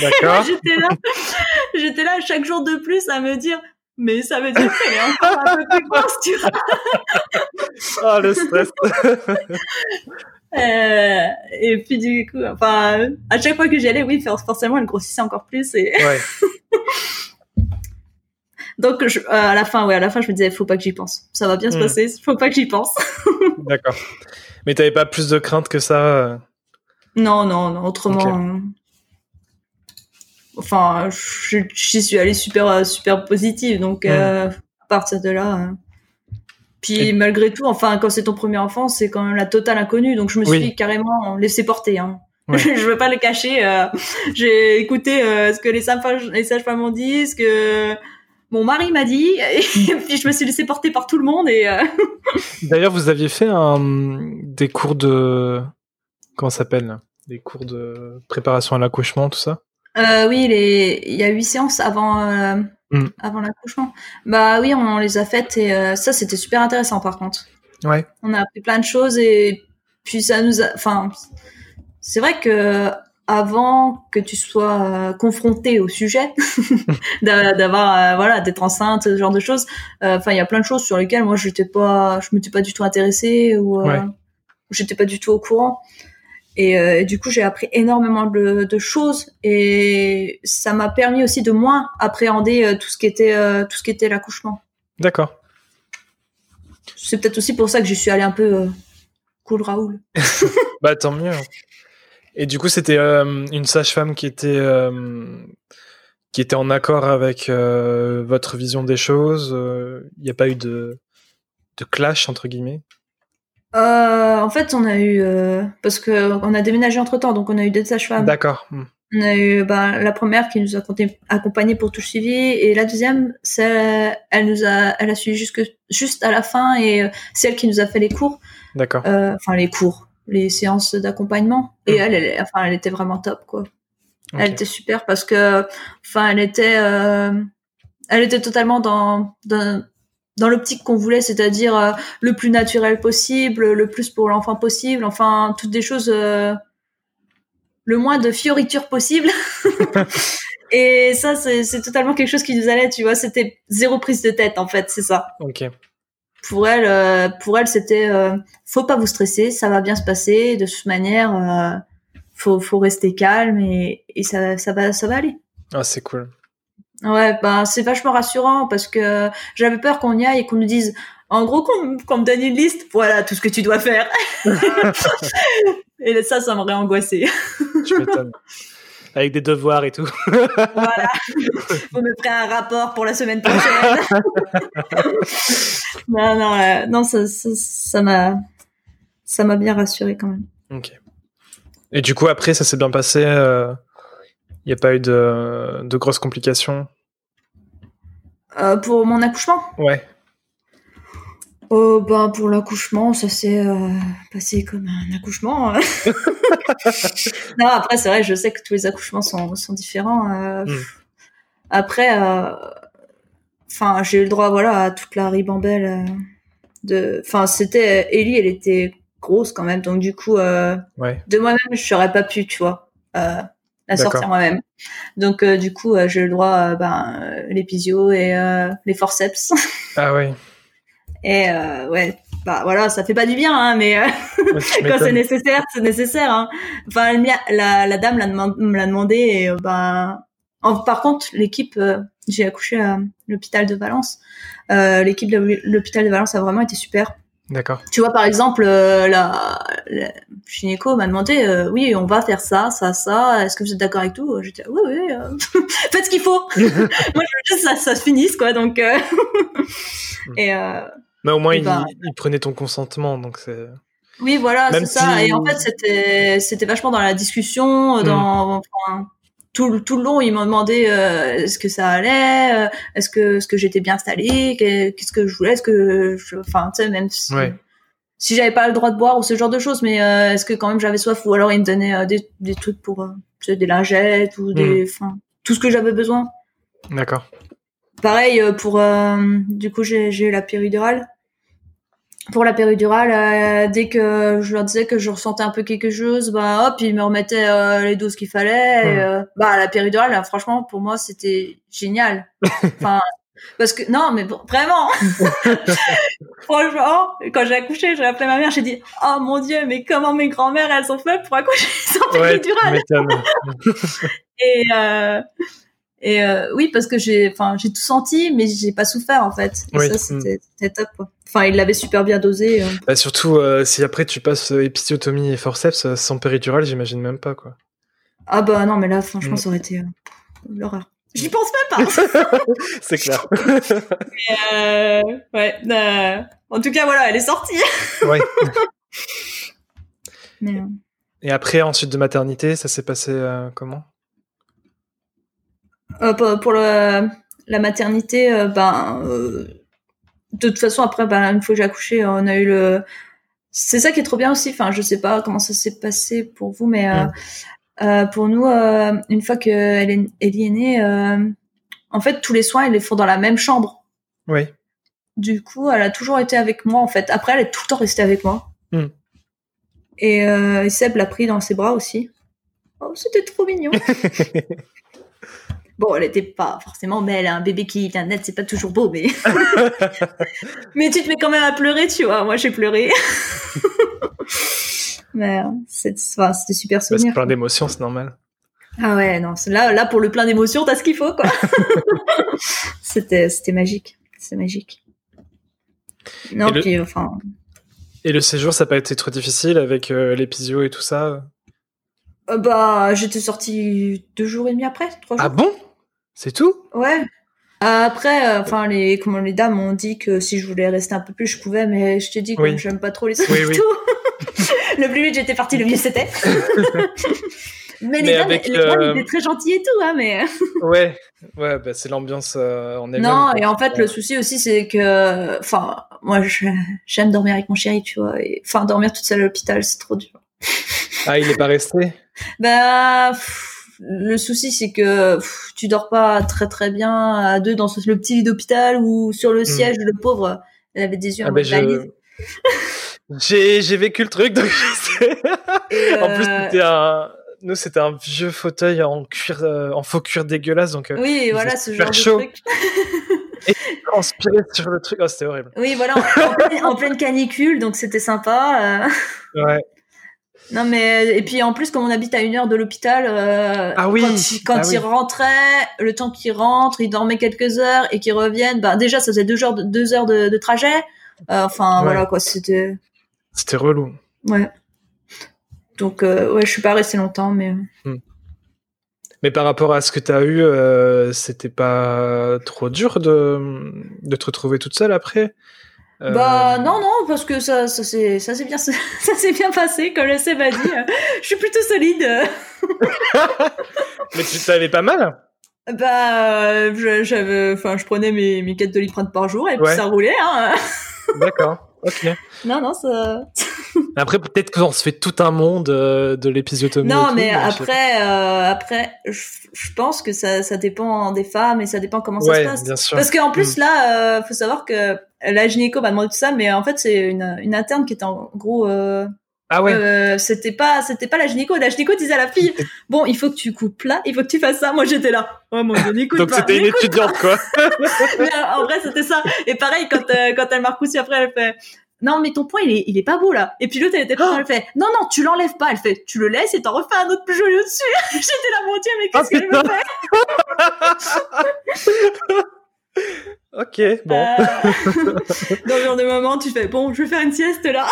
D'accord. j'étais là j'étais là chaque jour de plus à me dire mais ça veut dire qu'elle est encore un peu plus grosse tu vois Ah, le stress. Euh, et puis du coup, enfin, à chaque fois que j'y allais, oui, for- forcément, elle grossissait encore plus. Et ouais. donc, je- euh, à la fin, ouais, à la fin, je me disais, faut pas que j'y pense. Ça va bien se Hmm. passer, faut pas que j'y pense. D'accord. Mais t'avais pas plus de crainte que ça. euh, Non, non, non. Autrement, enfin, j'y suis allée super, super positive. Donc, euh, à partir de là. Puis Et- malgré tout, enfin, quand c'est ton premier enfant, c'est quand même la totale inconnue. Donc, je me Oui. suis carrément laissé porter. Hein. Ouais. je veux pas le cacher. euh, J'ai écouté euh, ce que les sages-femmes les ont dit, ce que mon mari m'a dit, et puis je me suis laissé porter par tout le monde. Et euh, D'ailleurs, vous aviez fait un, des cours de comment s'appelle Des cours de préparation à l'accouchement, tout ça? oui, les... il y a huit séances avant euh, Mm. avant l'accouchement. Bah oui, on, les a faites et euh, ça c'était super intéressant par contre. Ouais. On a appris plein de choses et puis ça nous a, enfin, c'est vrai que avant que tu sois euh, confronté au sujet, d'a- d'avoir, euh, voilà, d'être enceinte, ce genre de choses, euh, enfin, il y a plein de choses sur lesquelles moi j'étais pas, je m'étais pas du tout intéressée ou euh, Ouais. j'étais pas du tout au courant. Et, euh, et du coup, j'ai appris énormément de, de choses et ça m'a permis aussi de moins appréhender euh, tout ce qui était euh, tout ce qui était l'accouchement. D'accord. C'est peut-être aussi pour ça que j'y suis allée un peu cool Raoul. Bah tant mieux. Et du coup, c'était une sage-femme qui était qui était en accord avec votre vision des choses. Il n'y a pas eu de de clash entre guillemets? Euh, en fait, on a eu euh, parce que on a déménagé entre temps, donc on a eu des sages-femmes. D'accord. Hmm. On a eu bah, la première qui nous a accompagné pour tout suivi et la deuxième, c'est elle nous a, elle a suivi jusque juste à la fin et euh, c'est elle qui nous a fait les cours. D'accord. Enfin les cours, les séances d'accompagnement. Et Hmm. elle, elle, enfin elle était vraiment top quoi. Elle était super parce que, enfin elle était, euh, elle était totalement dans dans, dans l'optique qu'on voulait, c'est-à-dire euh, le plus naturel possible, le plus pour l'enfant possible, enfin toutes des choses. euh, le moins de fioritures possible. et ça, c'est totalement quelque chose qui nous allait, tu vois. C'était zéro prise de tête, en fait, c'est ça. Ok. Pour elle, euh, pour elle, c'était euh, faut pas vous stresser, ça va bien se passer. De toute manière, euh, faut faut rester calme et, et ça ça va ça va aller. Ah, c'est cool. Ouais, bah c'est vachement rassurant parce que j'avais peur qu'on y aille et qu'on nous dise, en gros, qu'on me donne une liste, voilà tout ce que tu dois faire. et ça, ça m'aurait angoissé. Je m'étonne. Avec des devoirs et tout. voilà. Vous me ferez un rapport pour la semaine prochaine. non, non, euh, non, ça, m'a, ça m'a bien rassuré quand même. Ok. Et du coup, après, ça s'est bien passé. Il n'y a pas eu de, de grosses complications. Euh, pour mon accouchement? Ouais. Oh, ben, pour l'accouchement, ça s'est euh, passé comme un accouchement. non, après, c'est vrai, je sais que tous les accouchements sont, sont différents. euh, Mm. Après, euh, enfin, j'ai eu le droit, voilà, à toute la ribambelle euh, de. Enfin, c'était Ellie, elle était grosse quand même, donc du coup, euh, Ouais. de moi-même, je n'aurais pas pu, tu vois, euh, la sortir moi-même. Donc, euh, du coup, euh, j'ai le droit, euh, ben, euh, les pisios et les forceps. Ah ouais. Et ouais, bah voilà, ça fait pas du bien, hein, mais quand c'est nécessaire, c'est nécessaire. Hein. Enfin, la, la dame me l'a demandé. Et, ben, en- par contre, l'équipe, j'ai accouché à l'hôpital de Valence. L'équipe de l'hôpital de Valence a vraiment été super. D'accord. Tu vois, par exemple, euh, la, la gynéco m'a demandé, euh, oui, on va faire ça, ça, ça. Est-ce que vous êtes d'accord avec tout? J'étais, oui, oui. euh, Faites ce qu'il faut. Moi, je veux juste que ça, ça se finisse, quoi. Donc, euh, et euh, Mais au moins, Et il, il prenait ton consentement, donc c'est. Oui, voilà, c'est ça. si- Et en fait, c'était c'était vachement dans la discussion, Hmm. dans enfin, tout le tout le long, ils m'ont demandé euh, est-ce que ça allait, euh, est-ce que est-ce que j'étais bien installée, que- qu'est-ce que je voulais, est-ce que je, enfin, tu sais, même si, Ouais. si j'avais pas le droit de boire ou ce genre de choses, mais euh, est-ce que quand même j'avais soif ou alors ils me donnaient euh, des des trucs pour euh, tu sais, des lingettes ou des, enfin, tout ce que j'avais besoin. D'accord. Pareil euh, pour euh, du coup j'ai j'ai eu la péridurale. Pour la péridurale, euh, dès que je leur disais que je ressentais un peu quelque chose, bah hop, ils me remettaient euh, les doses qu'il fallait. et, Hmm. euh, bah la péridurale, là, franchement, pour moi, c'était génial. Enfin, parce que non, mais bon, vraiment. franchement, quand j'ai accouché, j'ai appelé ma mère, j'ai dit, oh mon dieu, mais comment mes grand-mères elles ont fait pour accoucher sans Ouais, péridurale? m'étonnes. et euh, et euh, oui parce que j'ai enfin j'ai tout senti mais j'ai pas souffert en fait et Oui. ça c'était top quoi. enfin il l'avait super bien dosé euh. Bah, surtout, euh, si après tu passes épisiotomie et forceps sans péridurale, j'imagine même pas, quoi. ah bah non mais là franchement Mm. ça aurait été l'horreur j'y pense même pas c'est clair. euh, ouais euh, en tout cas voilà elle est sortie ouais. mais Et après, ensuite de maternité, ça s'est passé comment? Pour, pour le, la maternité euh, ben euh, de toute façon après ben une fois que j'ai accouché on a eu le c'est ça qui est trop bien aussi. Enfin je sais pas comment ça s'est passé pour vous mais euh, euh, pour nous euh, une fois que Ellie est née euh, en fait tous les soins ils les font dans la même chambre. Oui. du coup elle a toujours été avec moi en fait. Après elle est tout le temps restée avec moi. Mm. et, euh, et Seb l'a pris dans ses bras aussi. Oh c'était trop mignon Bon, elle était pas forcément belle, un bébé qui vient naître, c'est pas toujours beau, mais... mais tu te mets quand même à pleurer, tu vois. Moi, j'ai pleuré. mais euh, c'est- enfin, c'était super Bah, c'est souvenir. plein d'émotions, c'est normal. ah ouais, non, là, là, pour le plein d'émotions, t'as ce qu'il faut, quoi. c'était, c'était magique. C'est magique. Non, Et le- puis, enfin... Et le séjour, ça n'a pas été trop difficile avec euh, l'épisio et tout ça? Euh, bah, j'étais sortie deux jours et demi après, trois jours. Ah bon? C'est tout? Ouais. Après, euh, enfin les comment les dames m'ont dit que si je voulais rester un peu plus, je pouvais, mais je te dis que Oui. j'aime pas trop les Oui, oui. tout. le plus vite j'étais partie, le mieux c'était. Mais les gars, étaient très gentils et tout, hein, mais. ouais, ouais, bah, c'est l'ambiance en elle-même. Non, et en fait, le souci aussi, c'est que, enfin, moi, j'aime dormir avec mon chéri, tu vois. Enfin, dormir toute seule à l'hôpital, c'est trop dur. ah, il est pas resté? Bah. Le souci, c'est que tu dors pas très très bien à deux dans le petit lit d'hôpital ou sur le hmm. siège, le pauvre, elle avait des yeux ah, en bah, j'ai j'ai vécu le truc donc je sais. en plus euh, c'était un nous c'était un vieux fauteuil en cuir euh, en faux cuir dégueulasse donc euh, oui voilà ce genre chaud. de truc et transpirer sur le truc oh, c'était horrible oui voilà en, pleine, canicule donc c'était sympa ouais non mais et puis en plus comme on habite à une heure de l'hôpital ah oui quand, ah il, rentrait le temps qu'il rentre il dormait quelques heures et qu'il revienne bah déjà ça faisait deux heures de, deux heures de, trajet enfin voilà quoi c'était c'était relou. Ouais. Donc, euh, ouais, je suis pas restée longtemps, mais. Hmm. Mais par rapport à ce que tu as eu, euh, c'était pas trop dur de, de te retrouver toute seule après? Euh, Bah non, non, parce que ça, ça s'est bien, ça s'est bien passé, comme le Seb m'a dit. je suis plutôt solide. Mais tu t'avais pas mal Bah, j'avais, enfin, je prenais mes, mes 4 doliprane par jour et puis ça roulait. Hein. D'accord. Ok. Non, non, ça. après, peut-être qu'on se fait tout un monde euh, de l'épisiotomie. Non, mais après, euh, après, je pense que ça, ça dépend des femmes et ça dépend comment ça se passe. Bien sûr. Parce qu'en plus, mm. là, euh, faut savoir que la gynéco m'a demandé tout ça, mais en fait, c'est une, une interne qui est en gros. Euh, ah ouais. Euh, c'était pas, c'était pas la gynéco. La gynéco disait à la fille, bon, il faut que tu coupes là, il faut que tu fasses ça. Moi, j'étais là. Ouais, mon gynéco. Donc c'était une étudiante, quoi. mais, en vrai, c'était ça. Et pareil, quand, euh, quand elle m'a repoussi après, elle fait, non, mais ton point, il est, il est pas beau, là. Et puis l'autre, elle était pas, elle fait, non, non, tu l'enlèves pas. Elle fait, tu le laisses et t'en refais un autre plus joli au-dessus. J'étais là, mon dieu, mais qu'est-ce qu'elle me fait? Ok, bon. Euh... Dans le genre de moment, tu fais bon, je vais faire une sieste là.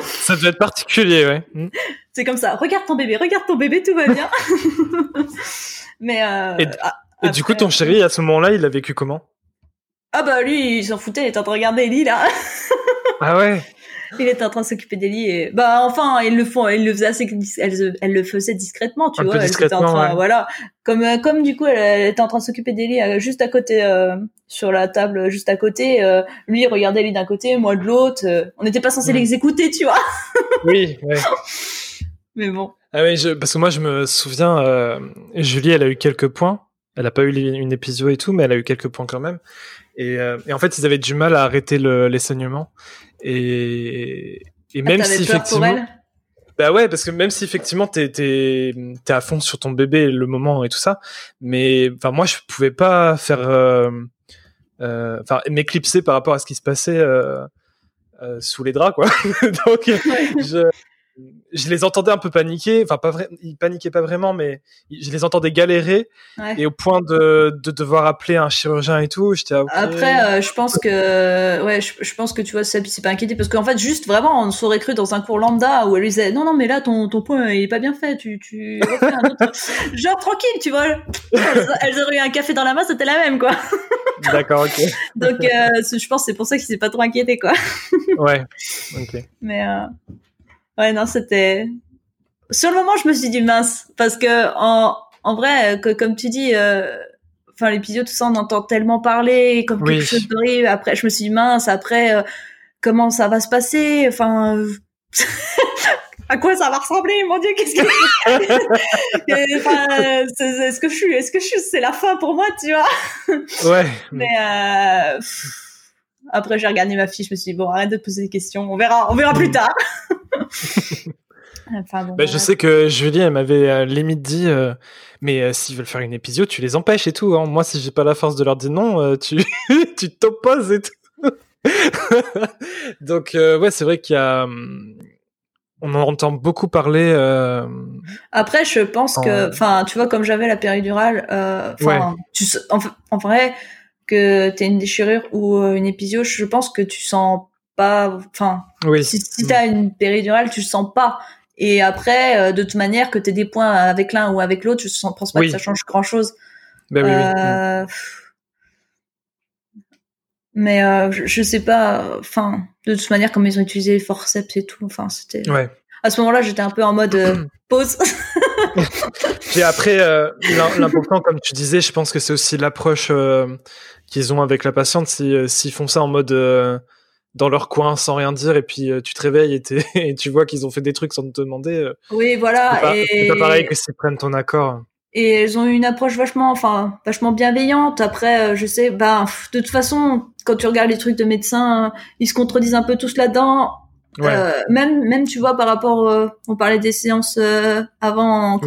ça doit être particulier, ouais. Hmm. C'est comme ça. Regarde ton bébé, regarde ton bébé, tout va bien. Mais euh, et, du coup, ton chéri à ce moment-là, il a vécu comment? Ah bah lui, il s'en foutait, il était en train de regarder Ellie là. ah ouais? Il était en train de s'occuper d'Ellie et bah enfin ils le font ils le faisaient assez elle, elle le faisait discrètement tu vois. elle était en train voilà. Comme euh, comme du coup elle, était en train de s'occuper d'Ellie euh, juste à côté euh, sur la table juste à côté lui il regardait Ellie d'un côté moi de l'autre on n'était pas censé mm. les écouter tu vois. Oui ouais. mais bon. Ah oui je, parce que moi je me souviens Julie elle a eu quelques points. Elle a pas eu une épisode et tout mais elle a eu quelques points quand même et, et en fait ils avaient du mal à arrêter le, les saignements et, et même si effectivement. Bah ouais, parce que même si effectivement t'es t'es t'es à fond sur ton bébé le moment et tout ça, mais enfin moi je pouvais pas faire euh, euh, enfin m'éclipser par rapport à ce qui se passait euh, sous les draps quoi. Donc je je les entendais un peu paniquer, enfin pas vrai, ils paniquaient pas vraiment, mais je les entendais galérer et au point de, de, devoir appeler un chirurgien et tout. J'étais après, euh, je pense que ouais, je, pense que tu vois, ça c'est pas inquiété parce qu'en fait, juste vraiment, on s'aurait cru dans un cours lambda où elle lui disait non non mais là ton ton point il est pas bien fait, tu tu refais un autre genre tranquille, tu vois. Elles, auraient eu un café dans la main, c'était la même quoi. D'accord, ok. Donc euh, je pense c'est pour ça qu'il s'est pas trop inquiété quoi. ouais. Ok. Mais euh... Ouais, non, c'était. Sur le moment, je me suis dit mince, parce que en, en vrai, que, comme tu dis, euh, enfin l'épisode tout ça, on entend tellement parler comme quelque chose d'horrible. Après, je me suis dit mince. Après, euh, comment ça va se passer? Enfin. à quoi ça va ressembler? Mon dieu qu'est-ce que est-ce que je suis est-ce que je suis c'est la fin pour moi tu vois? Ouais mais euh, après, j'ai regardé ma fille, je me suis dit, bon, arrête de te poser des questions, on verra, on verra plus tard. Enfin, bon, bah, Je sais que Julie, elle m'avait euh, limite dit, euh, mais euh, s'ils veulent faire une épisode, tu les empêches et tout. Hein. Moi, si j'ai pas la force de leur dire non, tu tu t'opposes et tout. Donc, ouais, c'est vrai qu'il y a. Hum, on en entend beaucoup parler. Après, je pense que, enfin, tu vois, comme j'avais la péridurale, en, en, vrai, que tu une déchirure ou euh, une épisio, je pense que tu sens pas. Enfin, oui. si, si tu as une péridurale, tu le sens pas. Et après, euh, de toute manière, que tu aies des points avec l'un ou avec l'autre, je ne pense pas que ça change grand chose. Ben euh... Mais euh, je, je, sais pas. Enfin, de toute manière, comme ils ont utilisé les forceps et tout. Enfin, c'était. Ouais. à ce moment-là, j'étais un peu en mode euh, pause. Puis après, l'important, comme tu disais, je pense que c'est aussi l'approche qu'ils ont avec la patiente. S'ils si, font ça en mode dans leur coin sans rien dire, et puis tu te réveilles et, et tu vois qu'ils ont fait des trucs sans te demander. oui, voilà. C'est pas, pas, pareil que s'ils prennent ton accord. Et elles ont une approche vachement enfin vachement bienveillante. Après euh, je sais bah de toute façon quand tu regardes les trucs de médecins ils se contredisent un peu tous là-dedans. Euh, même même tu vois par rapport euh, on parlait des séances avant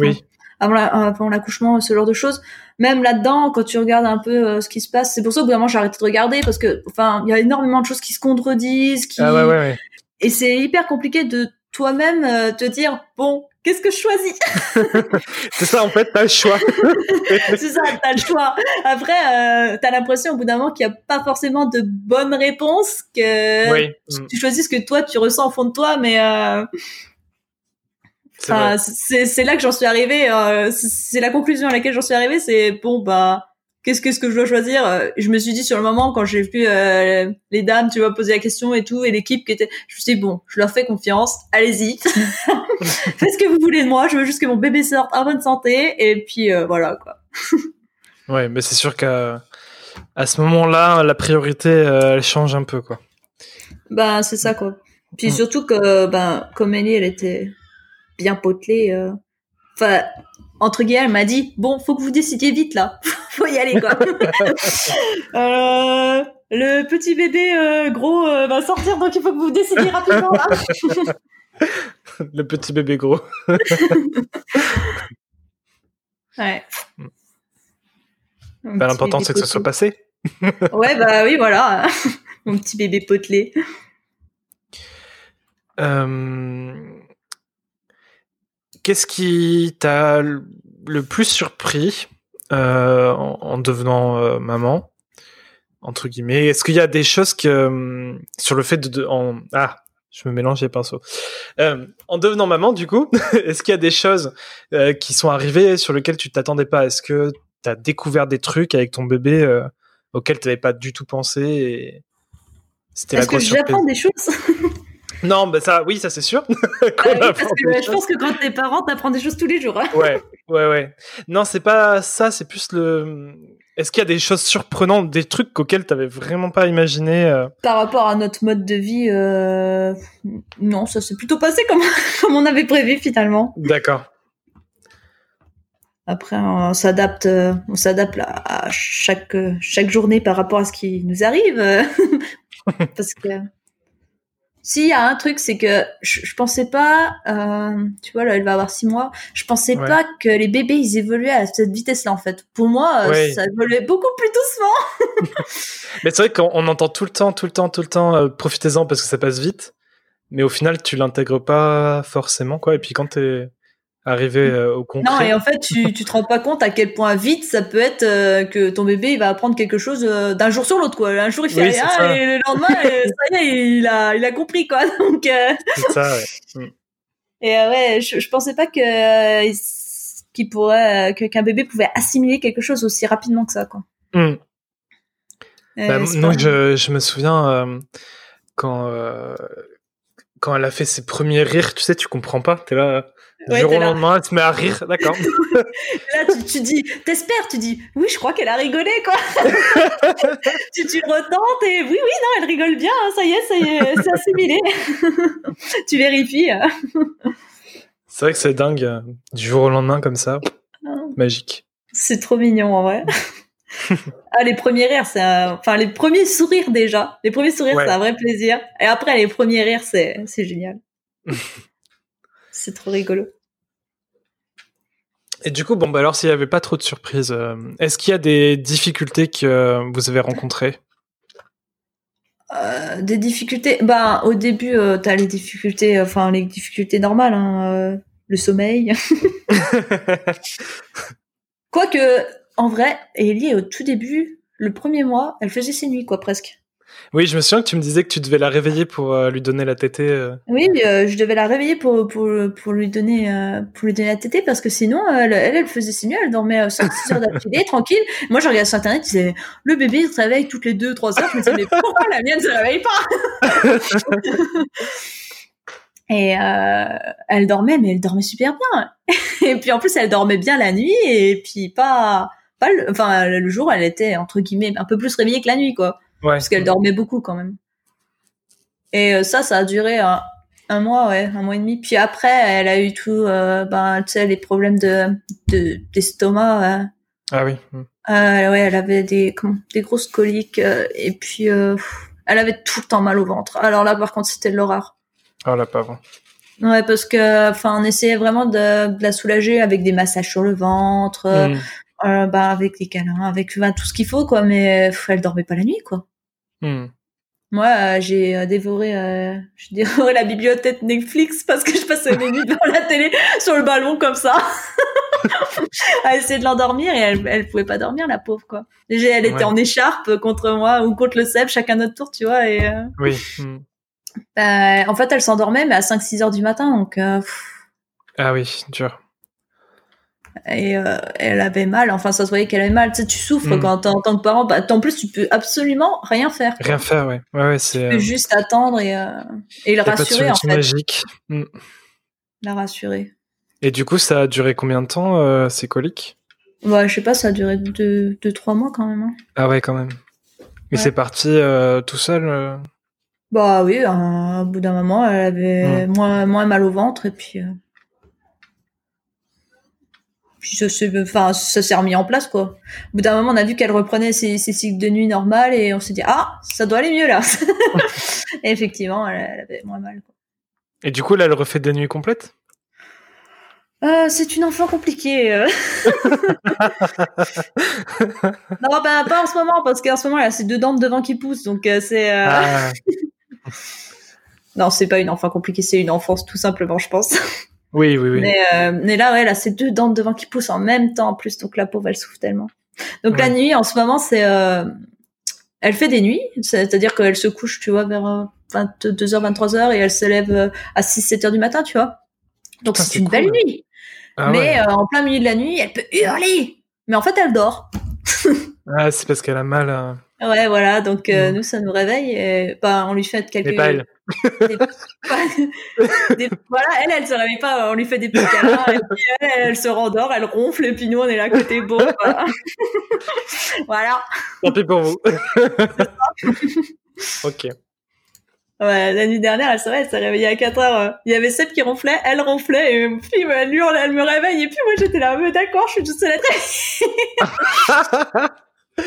avant l'accouchement ce genre de choses même là-dedans quand tu regardes un peu ce qui se passe c'est pour ça que d'un j'ai arrêté de regarder parce que enfin il y a énormément de choses qui se contredisent qui ah et c'est hyper compliqué de toi-même te dire bon qu'est-ce que je choisis? C'est ça, en fait, t'as le choix. c'est ça, t'as le choix. Après, euh, t'as l'impression au bout d'un moment qu'il n'y a pas forcément de bonnes réponses, que oui. tu, choisis ce que toi tu ressens au fond de toi, mais euh... c'est là que j'en suis arrivée. Euh, c'est la conclusion à laquelle j'en suis arrivée. C'est bon, bah qu'est-ce que, ce que je dois choisir? Euh, Je me suis dit sur le moment quand j'ai vu euh, les dames, tu vois, poser la question et tout, et l'équipe qui était, je me suis dit bon, je leur fais confiance, allez-y, faites ce que vous voulez de moi, je veux juste que mon bébé sorte en bonne santé, et puis euh, voilà quoi. ouais, mais c'est sûr qu'à à ce moment-là, la priorité, elle change un peu quoi. Ben c'est ça quoi. Puis mm. surtout que ben comme Ellie, elle était bien potelée. Enfin, entre guillemets, elle m'a dit bon, faut que vous décidiez vite là, faut y aller quoi. euh, le petit bébé euh, gros euh, va sortir, donc il faut que vous décidiez rapidement là. le petit bébé gros. ouais. Bah, L'important c'est que ça soit passé. ouais bah oui voilà, mon petit bébé potelé. Euh Qu'est-ce qui t'a le plus surpris euh, en, devenant euh, maman entre guillemets? Est-ce qu'il y a des choses que euh, sur le fait de, en, ah je me mélange les pinceaux. en devenant maman, du coup, est-ce qu'il y a des choses qui sont arrivées sur lesquelles tu t'attendais pas? Est-ce que tu as découvert des trucs avec ton bébé auxquels tu n'avais pas du tout pensé et... C'était la grosse que j'apprends des choses? Non, bah ça, oui, ça c'est sûr. Ah je pense que quand t'es parent, t'apprends des choses tous les jours. Hein. ouais, ouais, ouais. Non, c'est pas ça, c'est plus le. Est-ce qu'il y a des choses surprenantes, des trucs auxquels t'avais vraiment pas imaginé euh? Par rapport à notre mode de vie, euh... non, ça s'est plutôt passé comme, comme on avait prévu finalement. D'accord. Après, on s'adapte, euh, on s'adapte à chaque chaque journée par rapport à ce qui nous arrive, parce que s'il y a un truc, c'est que je, pensais pas, euh, tu vois, là, elle va avoir six mois, je pensais pas que les bébés, ils évoluaient à cette vitesse-là, en fait. Pour moi, euh, ça évoluait beaucoup plus doucement. mais c'est vrai qu'on entend tout le temps, tout le temps, tout le temps, euh, profitez-en parce que ça passe vite. Mais au final, tu l'intègres pas forcément, quoi. Et puis quand t'es arriver euh, au concret. Non, et en fait, tu, tu te rends pas compte à quel point vite ça peut être euh, que ton bébé il va apprendre quelque chose euh, d'un jour sur l'autre, quoi. Un jour il fait rien et le lendemain, ça y est, il a, il a compris, quoi. Donc. C'est ça, ouais. Mm. Et ouais, je, je pensais pas que qu'il pourrait, que qu'un bébé pouvait assimiler quelque chose aussi rapidement que ça, quoi. Mm. Bah, moi, je, je me souviens quand quand elle a fait ses premiers rires, tu sais, tu comprends pas. T'es là. Du jour au lendemain, elle se met à rire, d'accord. là, tu, tu dis, t'espères, tu dis, oui, je crois qu'elle a rigolé, quoi. tu, tu retentes et oui, oui, non, elle rigole bien, hein, ça y est, ça y est, c'est assimilé. tu vérifies. c'est vrai que c'est dingue, euh, du jour au lendemain, comme ça. Ah. Magique. C'est trop mignon, en vrai. ah, les premiers rires, c'est enfin, les premiers sourires déjà. Les premiers sourires, c'est un vrai plaisir. Et après, les premiers rires, c'est, c'est génial. C'est trop rigolo. Et du coup, bon, bah alors s'il n'y avait pas trop de surprises, euh, est-ce qu'il y a des difficultés que vous avez rencontrées? Euh, Des difficultés Bah, au début, euh, tu as les difficultés, enfin les difficultés normales, hein, le sommeil. Quoique, en vrai, Ellie, au tout début, le premier mois, elle faisait ses nuits, quoi, presque. Oui, je me souviens que tu me disais que tu devais la réveiller pour euh, lui donner la tétée. Euh. Oui, euh, je devais la réveiller pour, pour, pour, lui donner, pour lui donner la tétée parce que sinon, elle, elle, faisait ses nuits, elle dormait 5-6 heures d'affilée, tranquille. Moi, je regardais sur Internet, je disais, le bébé se réveille toutes les 2-3 heures. Je me disais, mais pourquoi la mienne se réveille pas? Et euh, elle dormait, mais elle dormait super bien. et puis en plus, elle dormait bien la nuit, et puis pas, pas, le, enfin le jour, elle était entre guillemets un peu plus réveillée que la nuit, quoi. Ouais. Parce qu'elle dormait beaucoup quand même. Et euh, ça, ça a duré un, un mois, ouais, un mois et demi. Puis après, elle a eu tout, euh, ben, tu sais, les problèmes de de- d'estomac. euh, Ah oui. mm. euh, ouais, elle avait des, comment, des grosses coliques euh, et puis elle avait tout le temps mal au ventre. Alors là, par contre, c'était de l'horreur. Oh la pauvre. Ouais, parce que, enfin, on essayait vraiment de, de la soulager avec des massages sur le ventre, euh, Mm. Euh, bah, avec des câlins, avec tout ce qu'il faut, quoi. Mais pff, elle dormait pas la nuit, quoi. Mm. Moi, euh, j'ai euh, dévoré, euh, j'ai dévoré la bibliothèque Netflix parce que je passais mes nuits devant la télé sur le ballon comme ça, à essayer de l'endormir et elle, elle pouvait pas dormir, la pauvre quoi. Déjà, elle était Ouais. en écharpe contre moi ou contre le Seb, chacun notre tour, tu vois. Et euh, Oui. mm. bah, en fait, elle s'endormait, mais à 5-6 heures du matin, donc euh, Ah oui, dur. Et euh, elle avait mal. Enfin, ça se voyait qu'elle avait mal. Tu sais, tu souffres Mm. quand en tant que parent. Bah, en plus, tu peux absolument rien faire. quoi. Rien faire, ouais. Ouais, euh, juste attendre et, euh, et le rassurer en fait. magique. Mm. La rassurer. Et du coup, ça a duré combien de temps, euh, ces coliques? Ouais, je sais pas, ça a duré deux, deux trois mois quand même. hein. Ah ouais, quand même. Ouais. c'est parti tout seul Bah oui, euh, au bout d'un moment, elle avait moins, moins mal au ventre et puis. Puis ça s'est enfin, ça s'est remis en place quoi. Au bout d'un moment, on a vu qu'elle reprenait ses, ses cycles de nuit normales et on s'est dit ah, ça doit aller mieux là. et effectivement, elle, elle avait moins mal. Quoi. Et du coup, là, elle refait des nuits complètes? Euh, c'est une enfant compliquée. euh. non, bah, pas en ce moment parce qu'en ce moment, elle a ses deux dents de devant qui poussent donc euh, c'est. euh, Ah, Non, c'est pas une enfant compliquée, c'est une enfance tout simplement, je pense. Oui, oui, oui. Mais, euh, mais là, ouais, elle a ses deux dents de devant qui poussent en même temps en plus, donc la pauvre, elle souffre tellement. Donc la nuit, en ce moment, c'est, euh, elle fait des nuits, c'est-à-dire qu'elle se couche, tu vois, vers euh, 22h, 23h et elle se lève euh, à 6, 7h du matin, tu vois. Donc c'est c'est une belle nuit. Ah, mais ouais. euh, en plein milieu de la nuit, elle peut hurler. Mais en fait, elle dort. Ah, c'est parce qu'elle a mal. à- Ouais, voilà. Donc euh, Mm. nous, ça nous réveille. Et, bah, on lui fait quelques. Mais pas elle. Des- des- voilà, elle, elle se réveille pas, on lui fait des petits câlins, et puis elle, elle se rendort, elle ronfle, et puis nous, on est là à côté, bon, voilà. voilà. Tant pis pour vous. ok. Ouais, la nuit dernière, elle, vrai, elle s'est réveillée à 4 heures. euh. Il y avait Seb qui ronflait, elle ronflait, et puis elle hurle, elle me réveille, et puis moi, j'étais là, mais d'accord, je suis à être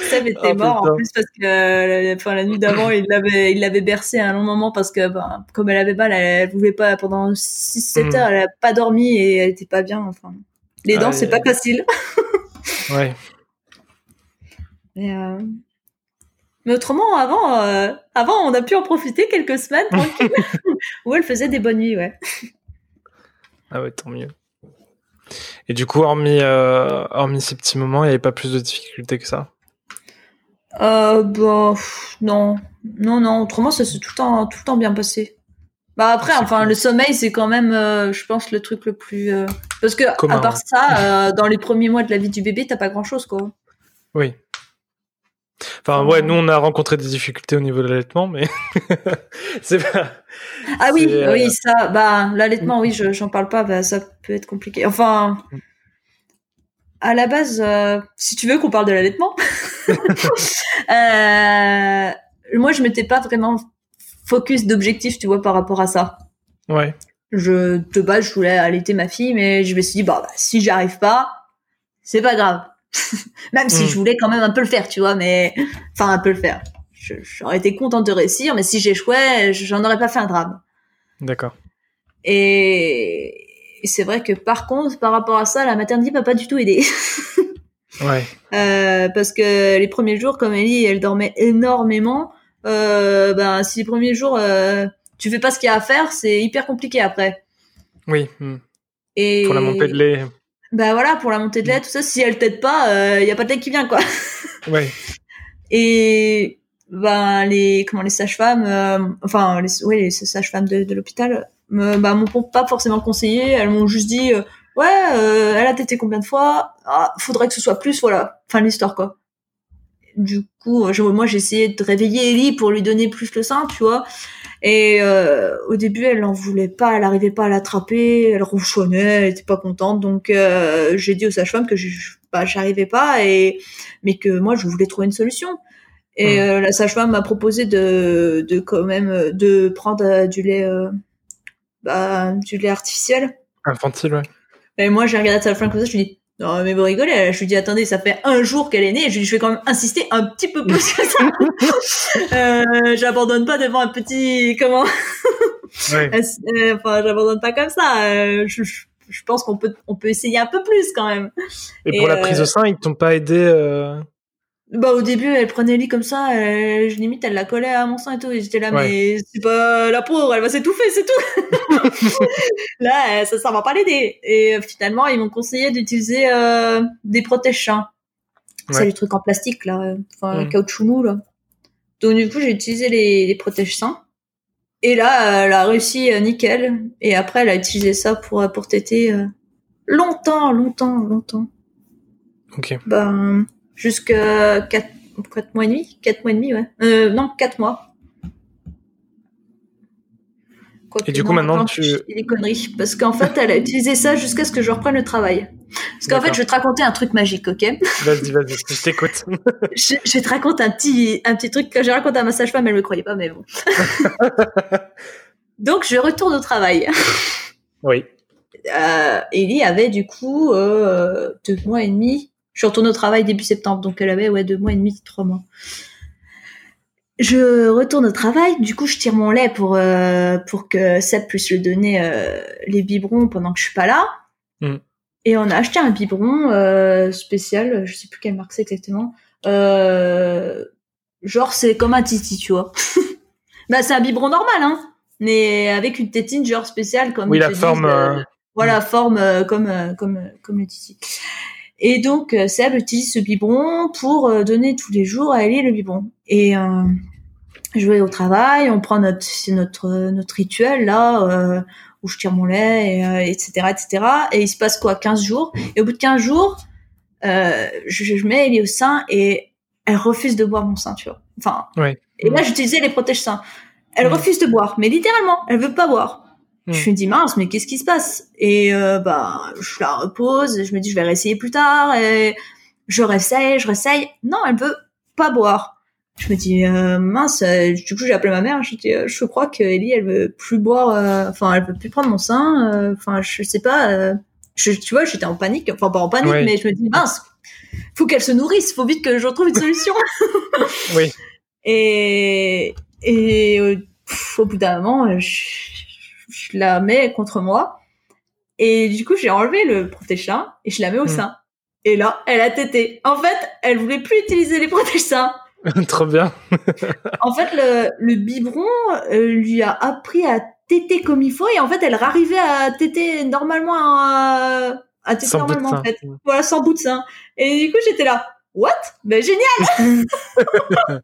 Seb était Oh, mort putain. en plus parce que euh, enfin, la nuit d'avant il l'avait il l'avait bercé à un long moment parce que ben, comme elle avait mal elle, elle voulait pas pendant 6 7 Mm. heures elle a pas dormi et elle était pas bien enfin les dents Aïe, c'est pas facile ouais. mais, euh, mais autrement avant euh, avant on a pu en profiter quelques semaines tranquille où elle faisait des bonnes nuits ouais Ah ouais, tant mieux. Et du coup, hormis, hormis ces petits moments, il n'y avait pas plus de difficultés que ça? Euh, bah pff, non. Non non. Autrement ça s'est tout le temps tout le temps bien passé. Bah après enfin cool. le sommeil c'est quand même euh, je pense le truc le plus euh, parce que Commun, à part ça euh, dans les premiers mois de la vie du bébé t'as pas grand chose quoi. Oui. Enfin, ouais, nous, on a rencontré des difficultés au niveau de l'allaitement, mais c'est pas. ah oui oui ça bah l'allaitement oui je- j'en parle pas bah ça peut être compliqué. Enfin à la base euh, si tu veux qu'on parle de l'allaitement euh, moi je m'étais pas vraiment focus d'objectif tu vois par rapport à ça Ouais. je de base je voulais allaiter ma fille mais je me suis dit bah, bah, si j'y arrive pas c'est pas grave même si Mm. je voulais quand même un peu le faire tu vois mais enfin un peu le faire j'aurais été contente de réussir mais si j'échouais j'en aurais pas fait un drame D'accord. et, et c'est vrai que par contre par rapport à ça la maternité m'a pas du tout aidé Ouais. Euh, parce que les premiers jours comme Ellie elle dormait énormément euh, ben si les premiers jours euh, tu fais pas ce qu'il y a à faire c'est hyper compliqué après Oui. hmm. et Pour la montée de lait. Bah voilà, pour la montée de lait, tout ça, si elle t'aide pas, il y a pas de lait qui vient, quoi. Ouais. Et ben les comment les sages-femmes, euh, enfin les, oui les sages-femmes de, de l'hôpital, me, bah m'ont pas forcément conseillé. Elles m'ont juste dit euh, ouais, euh, elle a tété combien de fois? Ah, Faudrait que ce soit plus, voilà. Fin de l'histoire, quoi. Du coup, je- moi j'ai essayé de réveiller Ellie pour lui donner plus le sein, tu vois. Et euh, au début, elle n'en voulait pas, elle n'arrivait pas à l'attraper, elle ronchonnait, elle était pas contente. Donc euh, j'ai dit au sage-femme que je bah, j'arrivais pas et mais que moi je voulais trouver une solution. Et Hmm. euh, la sage-femme m'a proposé de de quand même euh, de prendre euh, du lait euh, bah, du lait artificiel. Infantile, ouais. Et moi j'ai regardé la sage-femme comme ça, je lui dis non mais vous rigolez. Je lui dis attendez ça fait un jour qu'elle est née. Je lui dis je vais quand même insister un petit peu plus que ça. euh, j'abandonne pas devant un petit comment Ouais. euh, enfin, j'abandonne pas comme ça. Euh, je, je, pense qu'on peut, on peut essayer un peu plus quand même. Et Et, pour la prise au sein, ils t'ont pas aidé euh, Bah, au début, elle prenait le lit comme ça, elle, je limite, elle la collait à mon sein et tout. Et j'étais là, Ouais. mais c'est pas la pauvre, elle va s'étouffer, c'est tout. là, euh, ça, ça va pas l'aider. Et euh, finalement, ils m'ont conseillé d'utiliser euh, des protège-seins. C'est Ouais. les trucs en plastique, là, euh, enfin, Mm. caoutchouc mou, là. Donc, du coup, j'ai utilisé les, les protège-seins. Et là, elle a réussi euh, nickel. Et après, elle a utilisé ça pour, pour téter euh, longtemps, longtemps, longtemps. Ok. Ben, jusqu'à 4, quatre mois et demi. 4 mois et demi, ouais. Euh, non, 4 mois. Quoique Et du coup, maintenant, tu- des conneries. Parce qu'en fait, elle a utilisé ça jusqu'à ce que je reprenne le travail. Parce qu'en fait, je vais te raconter un truc magique, ok? Vas-y, vas-y, je t'écoute. je, je te raconte un petit, un petit truc que j'ai raconté à ma sage-femme, elle me croyait pas, mais bon. Donc, je retourne au travail. oui. Euh, Ellie avait du coup euh, deux mois et demi. Je suis retournée au travail début septembre, donc elle avait ouais deux mois et demi, trois mois. Je retourne au travail, du coup je tire mon lait pour euh, pour que Seb puisse le donner euh, les biberons pendant que je suis pas là. Mm. Et on a acheté un biberon euh, spécial, je sais plus quelle marque c'est exactement. Genre c'est comme un titi, tu vois. bah c'est un biberon normal, hein, mais avec une tétine genre spéciale comme Oui, la disent, forme. voilà, forme euh, comme comme comme le titi. Et donc euh, Seb utilise ce biberon pour euh, donner tous les jours à Ellie le biberon. Et euh, je vais au travail, on prend notre c'est notre notre rituel là euh, où je tire mon lait, et, euh, etc etc. Et il se passe quoi 15 jours? Et au bout de 15 jours, euh, je, je mets Ellie au sein et elle refuse de boire mon sein, tu vois. Enfin. Ouais. Et là j'utilisais les protège seins. Elle refuse de boire, mais littéralement, elle veut pas boire. Mm. Je me dis mince, mais qu'est-ce qui se passe? Et euh, bah, je la repose. et Je me dis je vais réessayer plus tard. Et je réessaye, je réessaye. Non, elle veut pas boire. Je me dis euh, mince. euh, Du coup, j'ai appelé ma mère. Je dis euh, je crois que Ellie, elle veut plus boire. Enfin, elle veut plus prendre mon sein. euh, Enfin, je sais pas. euh, je, tu vois, j'étais en panique. Enfin, pas en panique, Ouais. mais je me dis mince. Faut qu'elle se nourrisse. Faut vite que je retrouve une solution. Oui. Et, et pff, au bout d'un moment, je, je la mets contre moi. Et du coup, j'ai enlevé le protège-seins et je la mets au Mm. sein. Et là, elle a tété. En fait, elle voulait plus utiliser les protège-seins. Trop bien. En fait, le, le biberon euh, lui a appris à téter comme il faut. Et en fait, elle arrivait à téter normalement à, à téter Sans normalement, en fait. Voilà, sans bout de sein. Et du coup, j'étais là. What? Ben, génial!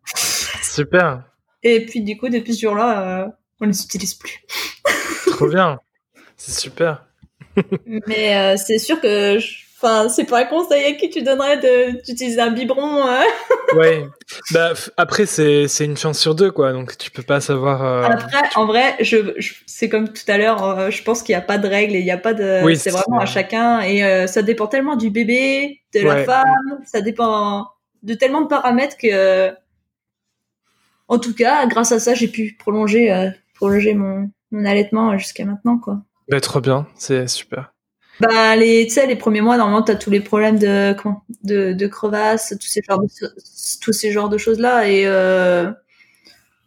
Super. Et puis, du coup, depuis ce jour-là, euh, on ne les utilise plus. Trop bien. C'est super. Mais euh, c'est sûr que, je- enfin, c'est pas un conseil à qui tu donnerais de d'utiliser un biberon. euh. Ouais. Bah, après, c'est une chance sur deux, quoi. Donc, tu peux pas savoir. euh, Après, en vrai, je, je- c'est comme tout à l'heure. euh, je pense qu'il n'y a pas de règles et il n'y a pas de. Oui, c'est vraiment à chacun et ça dépend tellement du bébé, de la femme. Ça dépend de tellement de paramètres que. En tout cas, grâce à ça, j'ai pu prolonger, prolonger mon, mon allaitement jusqu'à maintenant, quoi. Bah, trop bien. C'est super. Bah les tu sais les premiers mois normalement t'as tous les problèmes de comment de, de crevasses tous ces genres de tous ces genres de choses là et euh,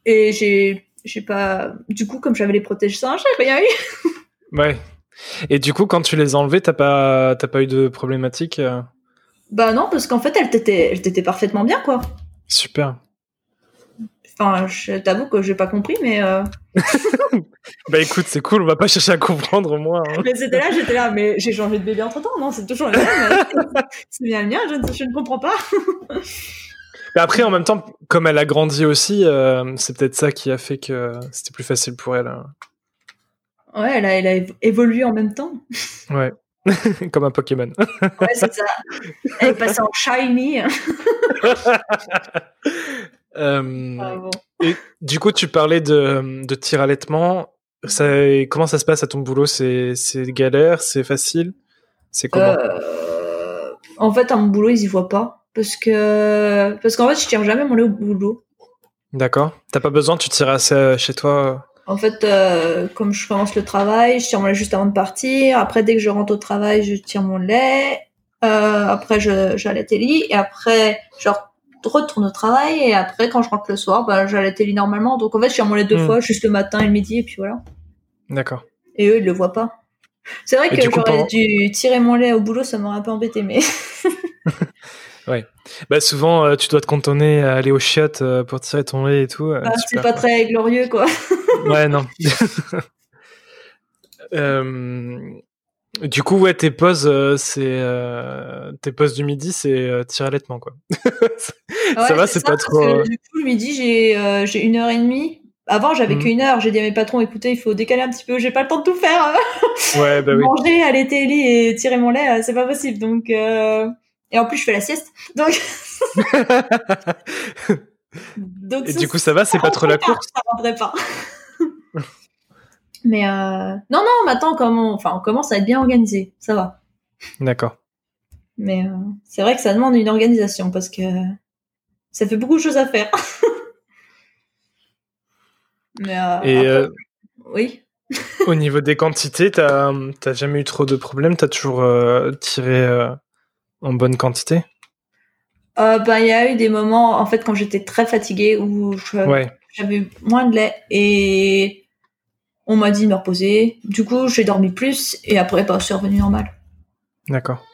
et j'ai j'ai pas du coup comme j'avais les protège seins j'ai rien eu Ouais. Et du coup, quand tu les as enlevés, t'as pas, t'as pas eu de problématique euh, bah non parce qu'en fait elle t'était elle t'était parfaitement bien quoi Super. enfin je t'avoue que j'ai pas compris mais euh, Bah écoute, c'est cool, on va pas chercher à comprendre moins. hein. mais c'était là j'étais là mais j'ai changé de bébé entre temps non c'est toujours le même c'est bien le mien je, ne- je ne comprends pas Mais après, en même temps, comme elle a grandi aussi, euh, c'est peut-être ça qui a fait que c'était plus facile pour elle. hein. ouais elle a elle a évo- évolué en même temps Ouais. comme un Pokémon. ouais c'est ça elle est passée en shiny Euh, Ah, bon. et du coup, tu parlais de, de tir allaitement. Ça, comment ça se passe à ton boulot? C'est galère? C'est facile? C'est comment? Euh, en fait, à mon boulot, ils y voient pas. Parce que, parce qu'en fait, je tire jamais mon lait au boulot. D'accord. T'as pas besoin, tu tires assez euh, chez toi En fait, euh, comme je commence le travail, je tire mon lait juste avant de partir. Après, dès que je rentre au travail, je tire mon lait. Après, je, j'allaite Ellie. Et après, je retourne au travail. Et après, quand je rentre le soir, bah, j'allaite Ellie normalement. Donc, en fait, je tire mon lait deux Hmm. fois, juste le matin et le midi. Et puis voilà. D'accord. Et eux, ils le voient pas. C'est vrai Et que j'aurais dû tirer mon lait au boulot, ça m'aurait un peu embêté, mais Bah souvent, euh, tu dois te cantonner à aller aux chiottes euh, pour tirer ton lait et tout. euh, bah, c'est pas très glorieux, quoi. Ouais, non. Du coup, ouais, tes pauses, euh, c'est euh, tes pauses du midi, c'est euh, tir allaitement, quoi. ça va, c'est pas trop. Du coup, le midi, j'ai j'ai une heure et demie. Avant, j'avais Mhm. qu'une heure. J'ai dit à mes patrons, écoutez, il faut décaler un petit peu. J'ai pas le temps de tout faire. Ouais, bah oui. Manger, aller télé et tirer mon lait, c'est pas possible. Donc, et en plus, je fais la sieste. Donc, donc et ça, du coup, ça va, c'est pas trop la course? ça pas. Mais euh... non, non, maintenant, comme on... enfin, on commence à être bien organisé. Ça va. D'accord. Mais euh, c'est vrai que ça demande une organisation parce que ça fait beaucoup de choses à faire. Mais euh, Et après, oui. au niveau des quantités, t'as jamais eu trop de problèmes? T'as toujours tiré en bonne quantité? Ben, il y a eu des moments, en fait, quand j'étais très fatiguée où je- Ouais. j'avais moins de lait et on m'a dit de me reposer. Du coup, j'ai dormi plus et après, bah, c'est revenu normal. D'accord.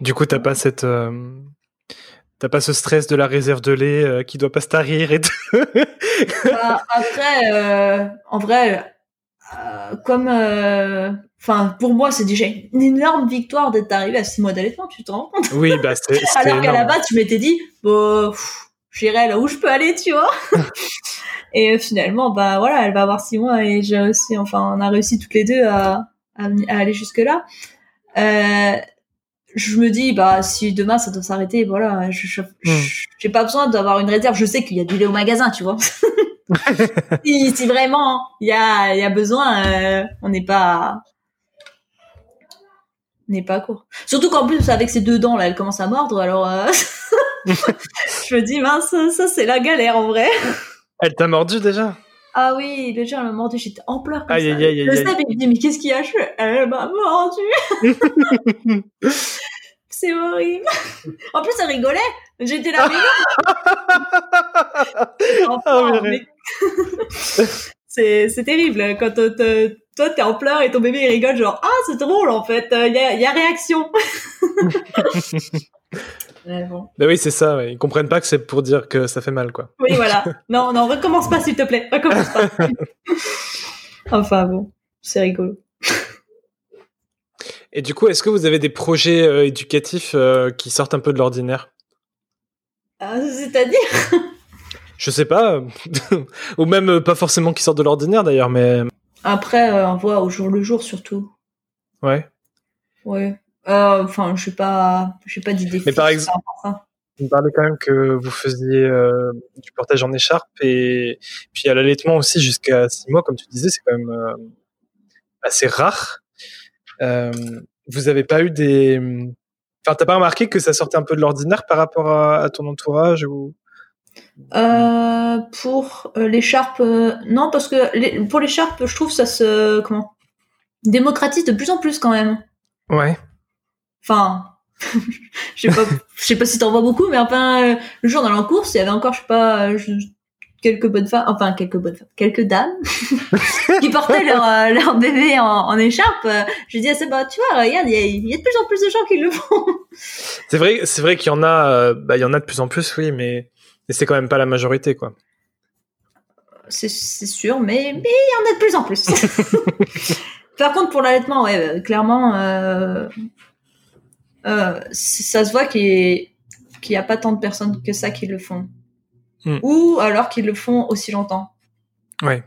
Du coup, t'as pas cette. euh, T'as pas ce stress de la réserve de lait euh, qui doit pas se tarir et tout? Bah, après, euh, en vrai, euh, comme, enfin, pour moi, c'est déjà une énorme victoire d'être arrivé à 6 mois d'allaitement, tu te rends compte? Oui, bah c'est Alors qu'à la base, je m'étais dit, bon, pff, j'irai là où je peux aller, tu vois. et euh, finalement, bah voilà, elle va avoir 6 mois et j'ai réussi, enfin, on a réussi toutes les deux à, à, aller jusque là. Euh, je me dis, bah, si demain ça doit s'arrêter, voilà, je, je- Hmm. j'ai pas besoin d'avoir une réserve. Je sais qu'il y a du lait au magasin, tu vois. si, si vraiment il y a, il y a besoin, euh, on n'est pas, n'est pas court. Surtout qu'en plus, avec ses deux dents, là, elle commence à mordre, alors, euh, je me dis, mince, ça, ça, c'est la galère, en vrai. Elle t'a mordu déjà? Ah oui, déjà, elle m'a mordu, j'étais en pleurs comme Aïe, ça. aïe, aïe, aïe, Le. Seb, il me dit, mais qu'est-ce qu'il y a? Elle m'a mordu. c'est horrible. En plus, elle rigolait. J'étais là, mais non, purée. mais- c'est terrible quand euh, te- toi t'es en pleurs et ton bébé il rigole genre ah c'est drôle en fait il y, a, y a réaction Ouais, bon. Bah oui, c'est ça. ouais. Ils comprennent pas que c'est pour dire que ça fait mal, quoi. oui voilà non non recommence pas s'il te plaît recommence pas enfin bon c'est rigolo Et du coup, est-ce que vous avez des projets euh, éducatifs euh, qui sortent un peu de l'ordinaire? Ah, c'est-à-dire? Je sais pas, euh, ou même euh, pas forcément qui sortent de l'ordinaire d'ailleurs, mais après euh, on voit au jour le jour surtout ouais. ouais Euh, enfin je sais pas je sais pas d'idée Mais par exemple-. Vous me parlez quand même que vous faisiez euh, du portage en écharpe et puis à l'allaitement aussi jusqu'à six mois, comme tu disais, c'est quand même euh, assez rare. Euh, vous avez pas eu des, enfin, t'as pas remarqué que ça sortait un peu de l'ordinaire par rapport à, à ton entourage ou? Euh, pour euh, l'écharpe, euh, non, parce que les- pour l'écharpe, je trouve ça se comment démocratise de plus en plus quand même. Ouais. Enfin, je sais pas, je sais pas si t'en vois beaucoup, mais enfin, le jour dans la course, il y avait encore, je sais pas, je- quelques bonnes femmes, enfin quelques bonnes femmes, quelques dames qui portaient leur, euh, leur bébé en, en écharpe. Je dis à Seba, tu vois, regarde, il y, y a de plus en plus de gens qui le font. C'est vrai, c'est vrai qu'il y en a, bah, il y en a de plus en plus, oui, mais, mais c'est quand même pas la majorité, quoi. C'est sûr, mais mais il y en a de plus en plus. Par contre, pour l'allaitement, ouais, euh, clairement, euh, euh, ça se voit qu'il n'y a pas tant de personnes que ça qui le font. Hmm. Ou alors qu'ils le font aussi longtemps. Ouais.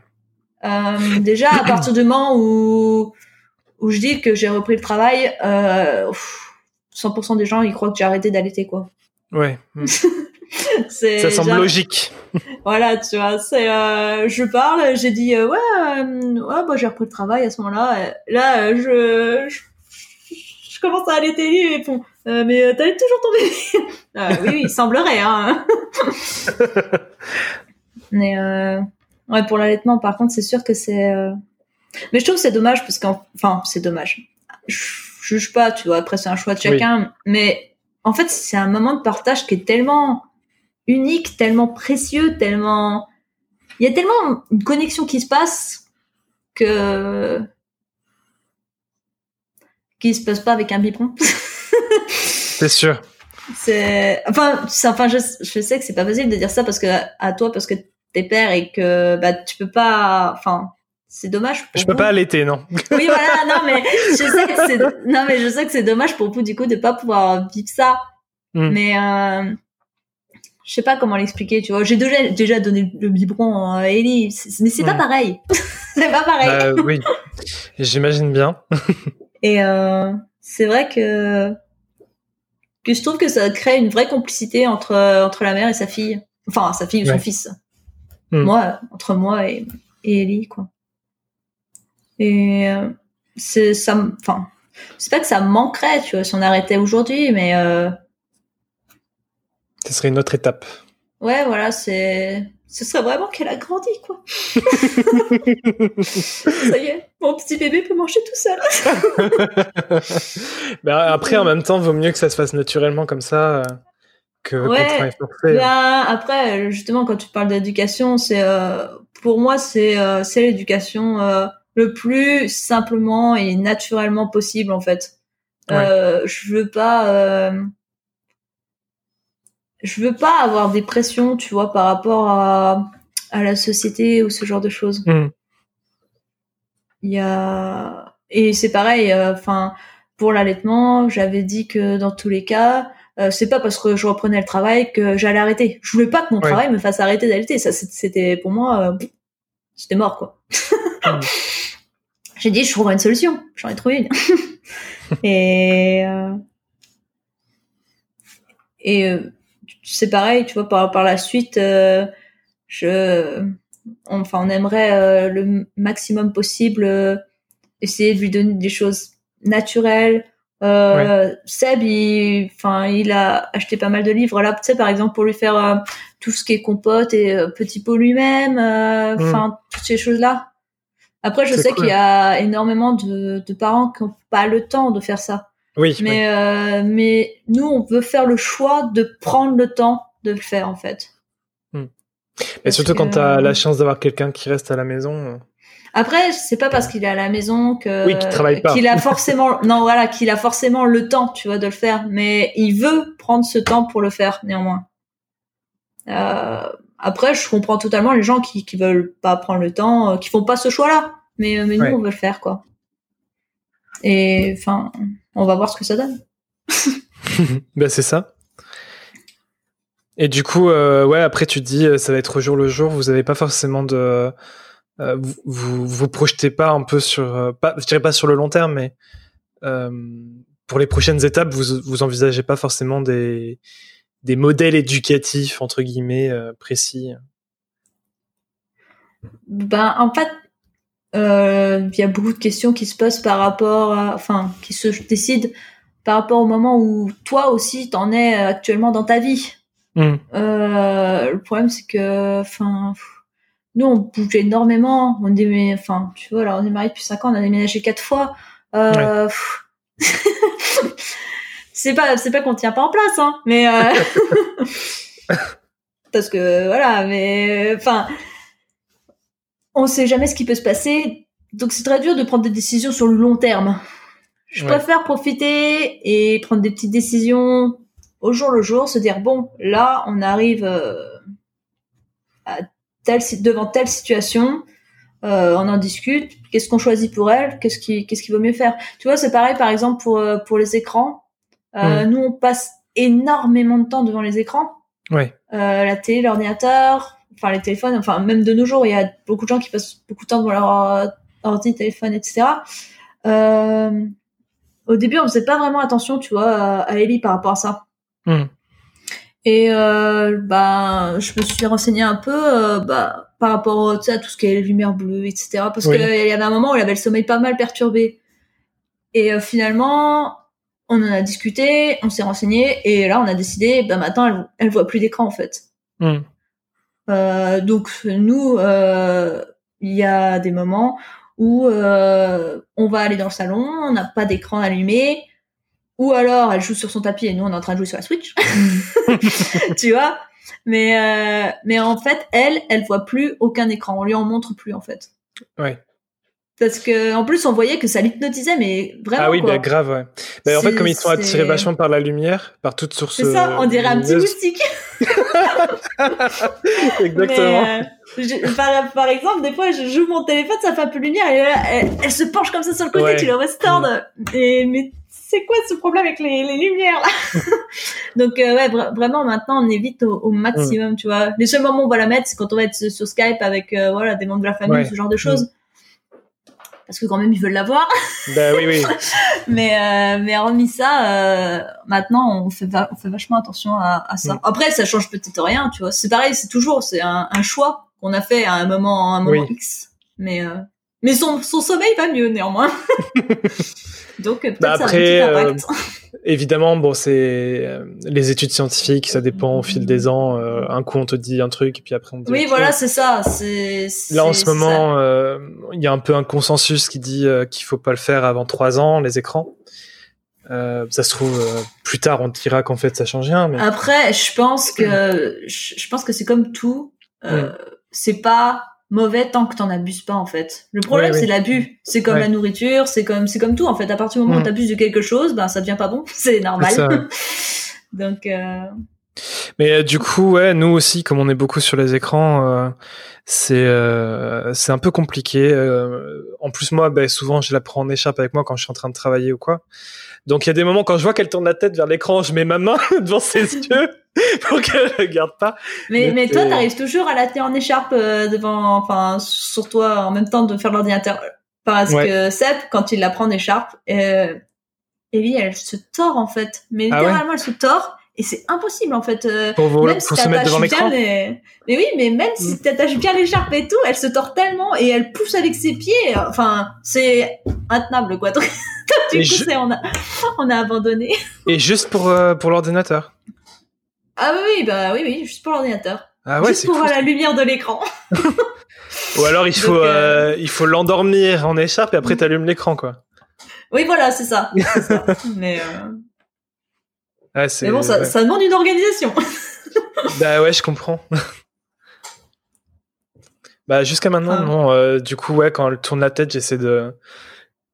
Euh, déjà, à partir du moment où, où je dis que j'ai repris le travail, euh, ouf, 100% des gens, ils croient que j'ai arrêté d'allaiter, quoi. Ouais. ça semble logique. voilà, tu vois, c'est, euh, je parle, j'ai dit, euh, ouais, euh, ouais, bah, j'ai repris le travail à ce moment-là. Là, je, je, je, commence à aller télé et bon, mais t'allais toujours tomber. oui, oui, il semblerait, hein. mais, ouais, pour l'allaitement, par contre, c'est sûr que c'est, mais je trouve que c'est dommage parce qu'enfin, c'est dommage. Je juge pas, tu vois, après c'est un choix de chacun, mais en fait, c'est un moment de partage qui est tellement unique, tellement précieux, tellement il y a tellement une connexion qui se passe que qui se passe pas avec un biberon. c'est sûr. C'est enfin, enfin je, je sais que c'est pas facile de dire ça parce que à toi parce que t'es père et que bah tu peux pas enfin c'est dommage pour je peux pas allaiter non oui voilà non mais je sais que c'est non mais je sais que c'est dommage pour vous du coup de pas pouvoir vivre ça hmm. mais euh, je sais pas comment l'expliquer, tu vois. J'ai déjà, déjà donné le biberon à Ellie, mais c'est pas pareil. c'est pas pareil. Euh, oui, j'imagine bien. Et euh, c'est vrai que que je trouve que ça crée une vraie complicité entre entre la mère et sa fille, enfin sa fille ou son fils. Hmm. Moi, entre moi et, et Ellie, quoi. Et euh, c'est ça, enfin, c'est pas que ça me manquerait, tu vois, si on arrêtait aujourd'hui, mais euh, ce serait une autre étape. Ouais, voilà, c'est. Ce serait vraiment qu'elle a grandi, quoi. Ça y est, mon petit bébé peut manger tout seul. bah, après, en même temps, vaut mieux que ça se fasse naturellement comme ça. Euh, que ouais, bah, après, justement, quand tu parles d'éducation, c'est euh, pour moi, c'est euh, c'est l'éducation le plus simplement et naturellement possible, en fait. je veux pas je veux pas avoir des pressions, tu vois, par rapport à, à la société ou ce genre de choses. Hmm. Il y a et c'est pareil. Euh, enfin, pour l'allaitement, j'avais dit que dans tous les cas, euh, c'est pas parce que je reprenais le travail que j'allais arrêter. Je voulais pas que mon travail me fasse arrêter d'allaiter. Ça, c'était pour moi, euh, c'était mort quoi. Hmm. J'ai dit, je trouverai une solution. J'en ai trouvé une. et et c'est pareil, tu vois, par, par la suite, euh, je, enfin, on aimerait euh, le maximum possible euh, essayer de lui donner des choses naturelles. Seb, il, enfin, il a acheté pas mal de livres là, tu sais, par exemple, pour lui faire tout ce qui est compote et petit pot lui-même, mm. enfin, toutes ces choses-là. Après, je sais qu'il y a énormément de, de parents qui n'ont pas le temps de faire ça. Oui. Mais euh, mais nous, on veut faire le choix de prendre le temps de le faire en fait. Hmm. Mais surtout quand tu as la chance d'avoir quelqu'un qui reste à la maison. Euh. Après, c'est pas parce qu'il est à la maison que oui, qu'il travaille pas. qu'il a forcément non voilà qu'il a forcément le temps, tu vois, de le faire. Mais il veut prendre ce temps pour le faire néanmoins. Euh, après, je comprends totalement les gens qui qui veulent pas prendre le temps, qui font pas ce choix-là. Mais mais nous, on veut le faire quoi. Et enfin, on va voir ce que ça donne. ben c'est ça. Et du coup, euh, ouais, après tu dis, euh, ça va être au jour le jour. Vous n'avez pas forcément de, euh, vous, vous, projetez pas un peu sur, pas, je dirais pas sur le long terme, mais pour les prochaines étapes, vous vous envisagez pas forcément des des modèles éducatifs entre guillemets précis? Ben en fait, euh, il y a beaucoup de questions qui se posent par rapport à, enfin, qui se décident par rapport au moment où toi aussi t'en es actuellement dans ta vie. Hmm. Euh, le problème c'est que, enfin, nous on bouge énormément, on déménage, enfin, tu vois, là on est mariés depuis 5 ans, on a déménagé quatre fois. Euh, c'est pas, c'est pas qu'on tient pas en place, hein, mais euh, parce que voilà, mais enfin on sait jamais ce qui peut se passer. Donc c'est très dur de prendre des décisions sur le long terme. Je préfère profiter et prendre des petites décisions au jour le jour, se dire bon, là on arrive euh, à telle, devant telle situation, euh, on en discute. Qu'est-ce qu'on choisit pour elle? Qu'est-ce qui qu'est-ce qui vaut mieux faire? Tu vois, c'est pareil par exemple pour euh, pour les écrans. Nous on passe énormément de temps devant les écrans. Ouais. la télé, l'ordinateur, enfin les téléphones, enfin même de nos jours, il y a beaucoup de gens qui passent beaucoup de temps devant leur euh, ordi, téléphone, etc. Euh, au début, on faisait pas vraiment attention, tu vois, à Ellie par rapport à ça. Hmm. Et euh, bah, je me suis renseignée un peu euh, bah, par rapport à tout ce qui est lumière bleue, etc. Parce Oui. qu'il y avait un moment où elle avait le sommeil pas mal perturbé. Et finalement, on en a discuté, on s'est renseigné, et là, on a décidé, bah, maintenant, elle, elle voit plus d'écran, en fait. Hmm. Euh, donc, nous, euh, il y a des moments où euh, on va aller dans le salon, on n'a pas d'écran allumé, ou alors elle joue sur son tapis et nous, on est en train de jouer sur la Switch. tu vois? Mais euh, mais en fait elle elle voit plus aucun écran on lui en montre plus en fait Ouais. Parce que en plus on voyait que ça l'hypnotisait mais vraiment Ah oui, quoi. bah, grave, ouais. Bah, en fait, comme ils sont attirés vachement par la lumière, par toute source. c'est ça on dirait un petit moustique Exactement. Mais, euh, je- par, par exemple des fois je joue mon téléphone ça fait un peu de lumière et là, elle, elle se penche comme ça sur le côté Ouais. tu la vois se tordre et mais c'est quoi ce problème avec les, les lumières là? Donc euh, ouais vra- vraiment maintenant on évite au, au maximum Mm. tu vois les seuls moments où on va la mettre c'est quand on va être sur Skype avec euh, voilà des membres de la famille Ouais. ce genre de choses parce que quand même ils veulent la voir Bah oui, oui. mais euh, mais hormis ça euh, maintenant on fait va- on fait vachement attention à, à ça Mm. après ça change peut-être rien tu vois c'est pareil c'est toujours c'est un, un choix qu'on a fait à un moment à un moment Oui. X mais euh, mais son, son sommeil va mieux néanmoins donc euh, peut-être Bah ça a un après, petit euh, impact Évidemment, bon, c'est euh, les études scientifiques, ça dépend au fil des ans. euh, un coup, on te dit un truc, et puis après, on te dit oui autre voilà c'est ça c'est Là, en ce moment, euh, il y a un peu un consensus qui dit euh, qu'il faut pas le faire avant trois ans, les écrans. Euh, ça se trouve, euh, plus tard, on dira qu'en fait, ça change rien. Mais... après je pense que je, pense que c'est comme tout euh, c'est pas mauvais tant que t'en abuses pas en fait. Le problème oui. c'est l'abus. C'est comme Ouais. la nourriture, c'est comme c'est comme tout en fait. À partir du moment Mm. où t'abuses de quelque chose, ben ça devient pas bon, c'est normal. Donc euh, Mais euh, du coup, ouais, nous aussi, comme on est beaucoup sur les écrans, euh, c'est euh, c'est un peu compliqué. Euh, en plus, moi, ben, souvent, je la prends en écharpe avec moi quand je suis en train de travailler ou quoi. Donc, il y a des moments quand je vois qu'elle tourne la tête vers l'écran, je mets ma main devant ses yeux pour qu'elle regarde pas. mais Mais mais toi c'est- t'arrives toujours à la tenir en écharpe euh, devant enfin sur toi en même temps de faire l'ordinateur parce Ouais. que Seb quand il la prend en écharpe euh, Ellie elle se tord en fait. Mais Ah ouais littéralement elle se tord et c'est impossible en fait. euh, Pour, vous, même pour si se mettre devant l'écran. les... Mais oui, mais même si Mm. t'attaches bien l'écharpe et tout, elle se tord tellement et elle pousse avec ses pieds. Enfin, c'est intenable, quoi. Donc, du coup, je- on, a... on a abandonné. Et juste pour, euh, pour l'ordinateur. Ah oui, oui, bah oui, oui, juste pour l'ordinateur. Ah ouais, juste pour cool. la lumière de l'écran. Ou alors, il faut, Donc, euh, euh, il faut l'endormir en écharpe et après, t'allumes l'écran, quoi. Oui, voilà, c'est ça. ça. Mais, Ah, mais bon, ça, ouais. ça demande une organisation. Bah ouais, je comprends. bah jusqu'à maintenant, Ah. non. euh, du coup, ouais, quand elle tourne la tête, j'essaie de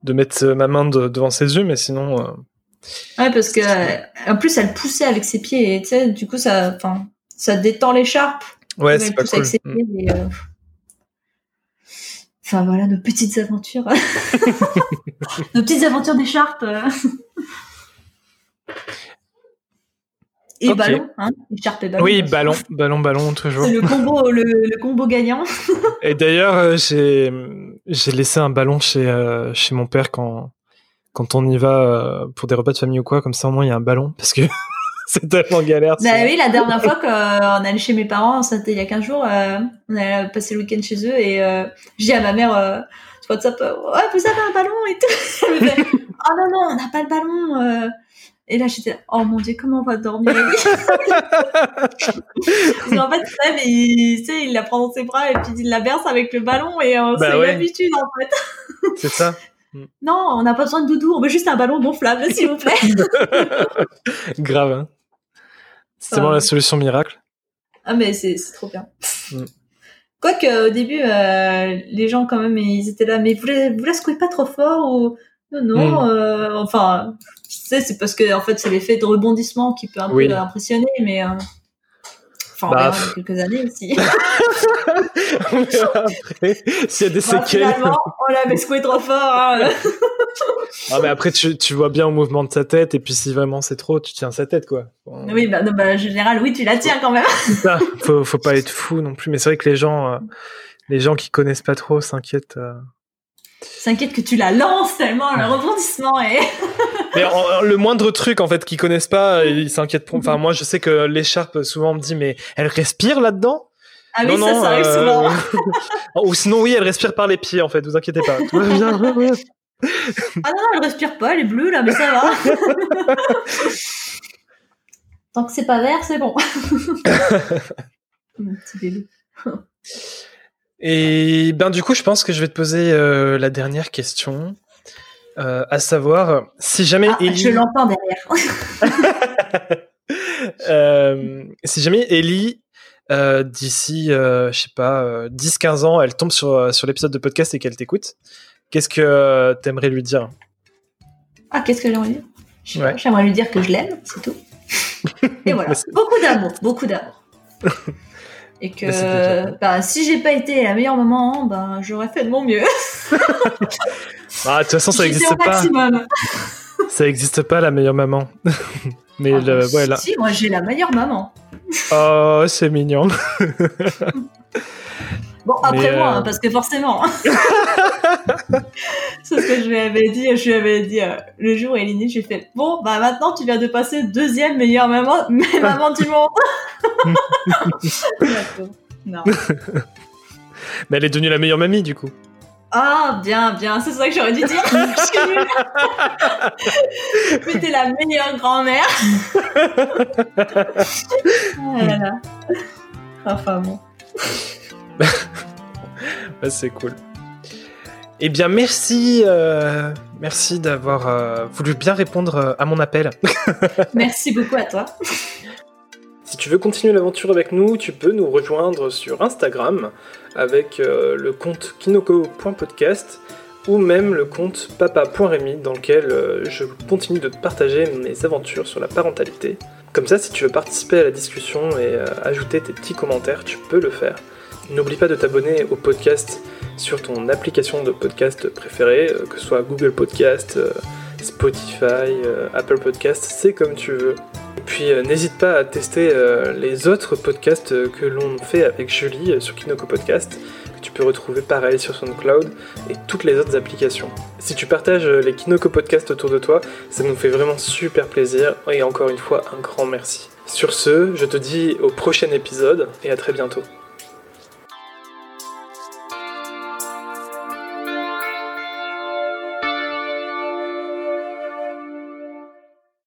de mettre euh, ma main de- devant ses yeux, mais sinon, euh, Ouais, parce que en plus, elle poussait avec ses pieds. Et tu sais, du coup, ça, enfin, ça détend l'écharpe. ouais, c'est pas cool. Mm. et, euh, Enfin voilà, nos petites aventures. nos petites aventures d'écharpe. Euh. Et Ok. ballon, hein. Oui, ballon, ballon, ballon, toujours. C'est le combo, le, le combo gagnant. Et d'ailleurs, euh, j'ai j'ai laissé un ballon chez euh, chez mon père quand quand on y va euh, pour des repas de famille ou quoi, comme ça au moins il y a un ballon parce que c'est tellement galère. Bah oui, la dernière fois qu'on allait chez mes parents, c'était il y a 15 jours, euh, on allait passer le week-end chez eux et euh, j'ai dit à ma mère euh, sur WhatsApp, euh, ouais, vous avez un ballon et tout. Elle me fait, oh non, non, on n'a pas le ballon. Et là, j'étais, oh mon dieu, comment on va dormir? Parce qu'en fait, il, tu sais, il la prend dans ses bras et puis il la berce avec le ballon et euh, Bah c'est ouais. l'habitude en fait. c'est ça. Non, on n'a pas besoin de doudou, on veut juste un ballon gonflable, s'il vous plaît. Grave. Hein. C'est Ah vraiment la solution miracle. Ah mais c'est c'est trop bien. Mm. Quoique au début, euh, les gens quand même, ils étaient là, mais vous la, vous la secouez pas trop fort ou non non. Mm. euh, enfin, tu sais, c'est parce que en fait c'est l'effet de rebondissement qui peut un Oui. peu impressionner, mais euh, enfin on Bah, verra dans quelques années aussi. On verra après s'il y a des Bah, séquelles. finalement, on l'avait secoué trop fort. hein. Ah, mais après, tu, tu vois bien au mouvement de sa tête, et puis si vraiment c'est trop, tu tiens sa tête, quoi. Bon, oui, bah, non, bah, en général, oui, tu la tiens quand même. ça. Faut, faut pas être fou non plus. Mais c'est vrai que les gens, euh, les gens qui connaissent pas trop s'inquiètent. Euh. s'inquiète que tu la lances tellement le rebondissement est. mais le moindre truc en fait qu'ils connaissent pas, ils s'inquiètent. Enfin, moi, je sais que l'écharpe souvent me dit mais elle respire là-dedans? Ah oui, ça, ça arrive souvent. Ou sinon, oui, elle respire par les pieds en fait. Vous inquiétez pas. Tout va bien. ah non, elle respire pas, elle est bleue là, mais ça va. Tant que c'est pas vert, c'est bon. Mon petit bébé. Et ben du coup, je pense que je vais te poser euh, la dernière question, euh, à savoir si jamais ah, Je l'entends derrière. euh, si jamais Ellie, d'ici, je sais pas, 10-15 ans, elle tombe sur, sur l'épisode de podcast et qu'elle t'écoute, qu'est-ce que t'aimerais lui dire? Ah, qu'est-ce que j'aimerais lui dire J'aimerais lui dire que je l'aime, c'est tout. Et voilà, beaucoup d'amour, beaucoup d'amour. Et que bah, si j'ai pas été la meilleure maman, bah, j'aurais fait de mon mieux. ah, de toute façon, ça n'existe pas. ça n'existe pas la meilleure maman. Mais ah, le, ouais, Si, moi j'ai la meilleure maman. oh, c'est mignon. Bon, après moi, euh, hein, parce que forcément. C'est ce que je lui avais dit. Je lui avais dit euh, le jour où elle est j'ai fait Bon, bah maintenant tu viens de passer deuxième meilleure maman, maman du monde. non. Mais elle est devenue la meilleure mamie du coup. Ah, bien, bien, c'est ça que j'aurais dû dire. Mais t'es la meilleure grand-mère. voilà. Enfin bon. c'est cool. Eh bien, merci, euh, merci d'avoir euh, voulu bien répondre euh, à mon appel. merci beaucoup à toi. Si tu veux continuer l'aventure avec nous, tu peux nous rejoindre sur Instagram avec le compte kinoko.podcast ou même le compte papa.remy dans lequel je continue de partager mes aventures sur la parentalité. Comme ça, si tu veux participer à la discussion et ajouter tes petits commentaires, tu peux le faire. N'oublie pas de t'abonner au podcast sur ton application de podcast préférée, euh, que ce soit Google Podcast, euh, Spotify, euh, Apple Podcast, c'est comme tu veux. Puis n'hésite pas à tester les autres podcasts que l'on fait avec Julie sur Kinoko Podcast, que tu peux retrouver pareil sur SoundCloud et toutes les autres applications. Si tu partages les Kinoko Podcasts autour de toi, ça nous fait vraiment super plaisir et encore une fois un grand merci. Sur ce, je te dis au prochain épisode et à très bientôt.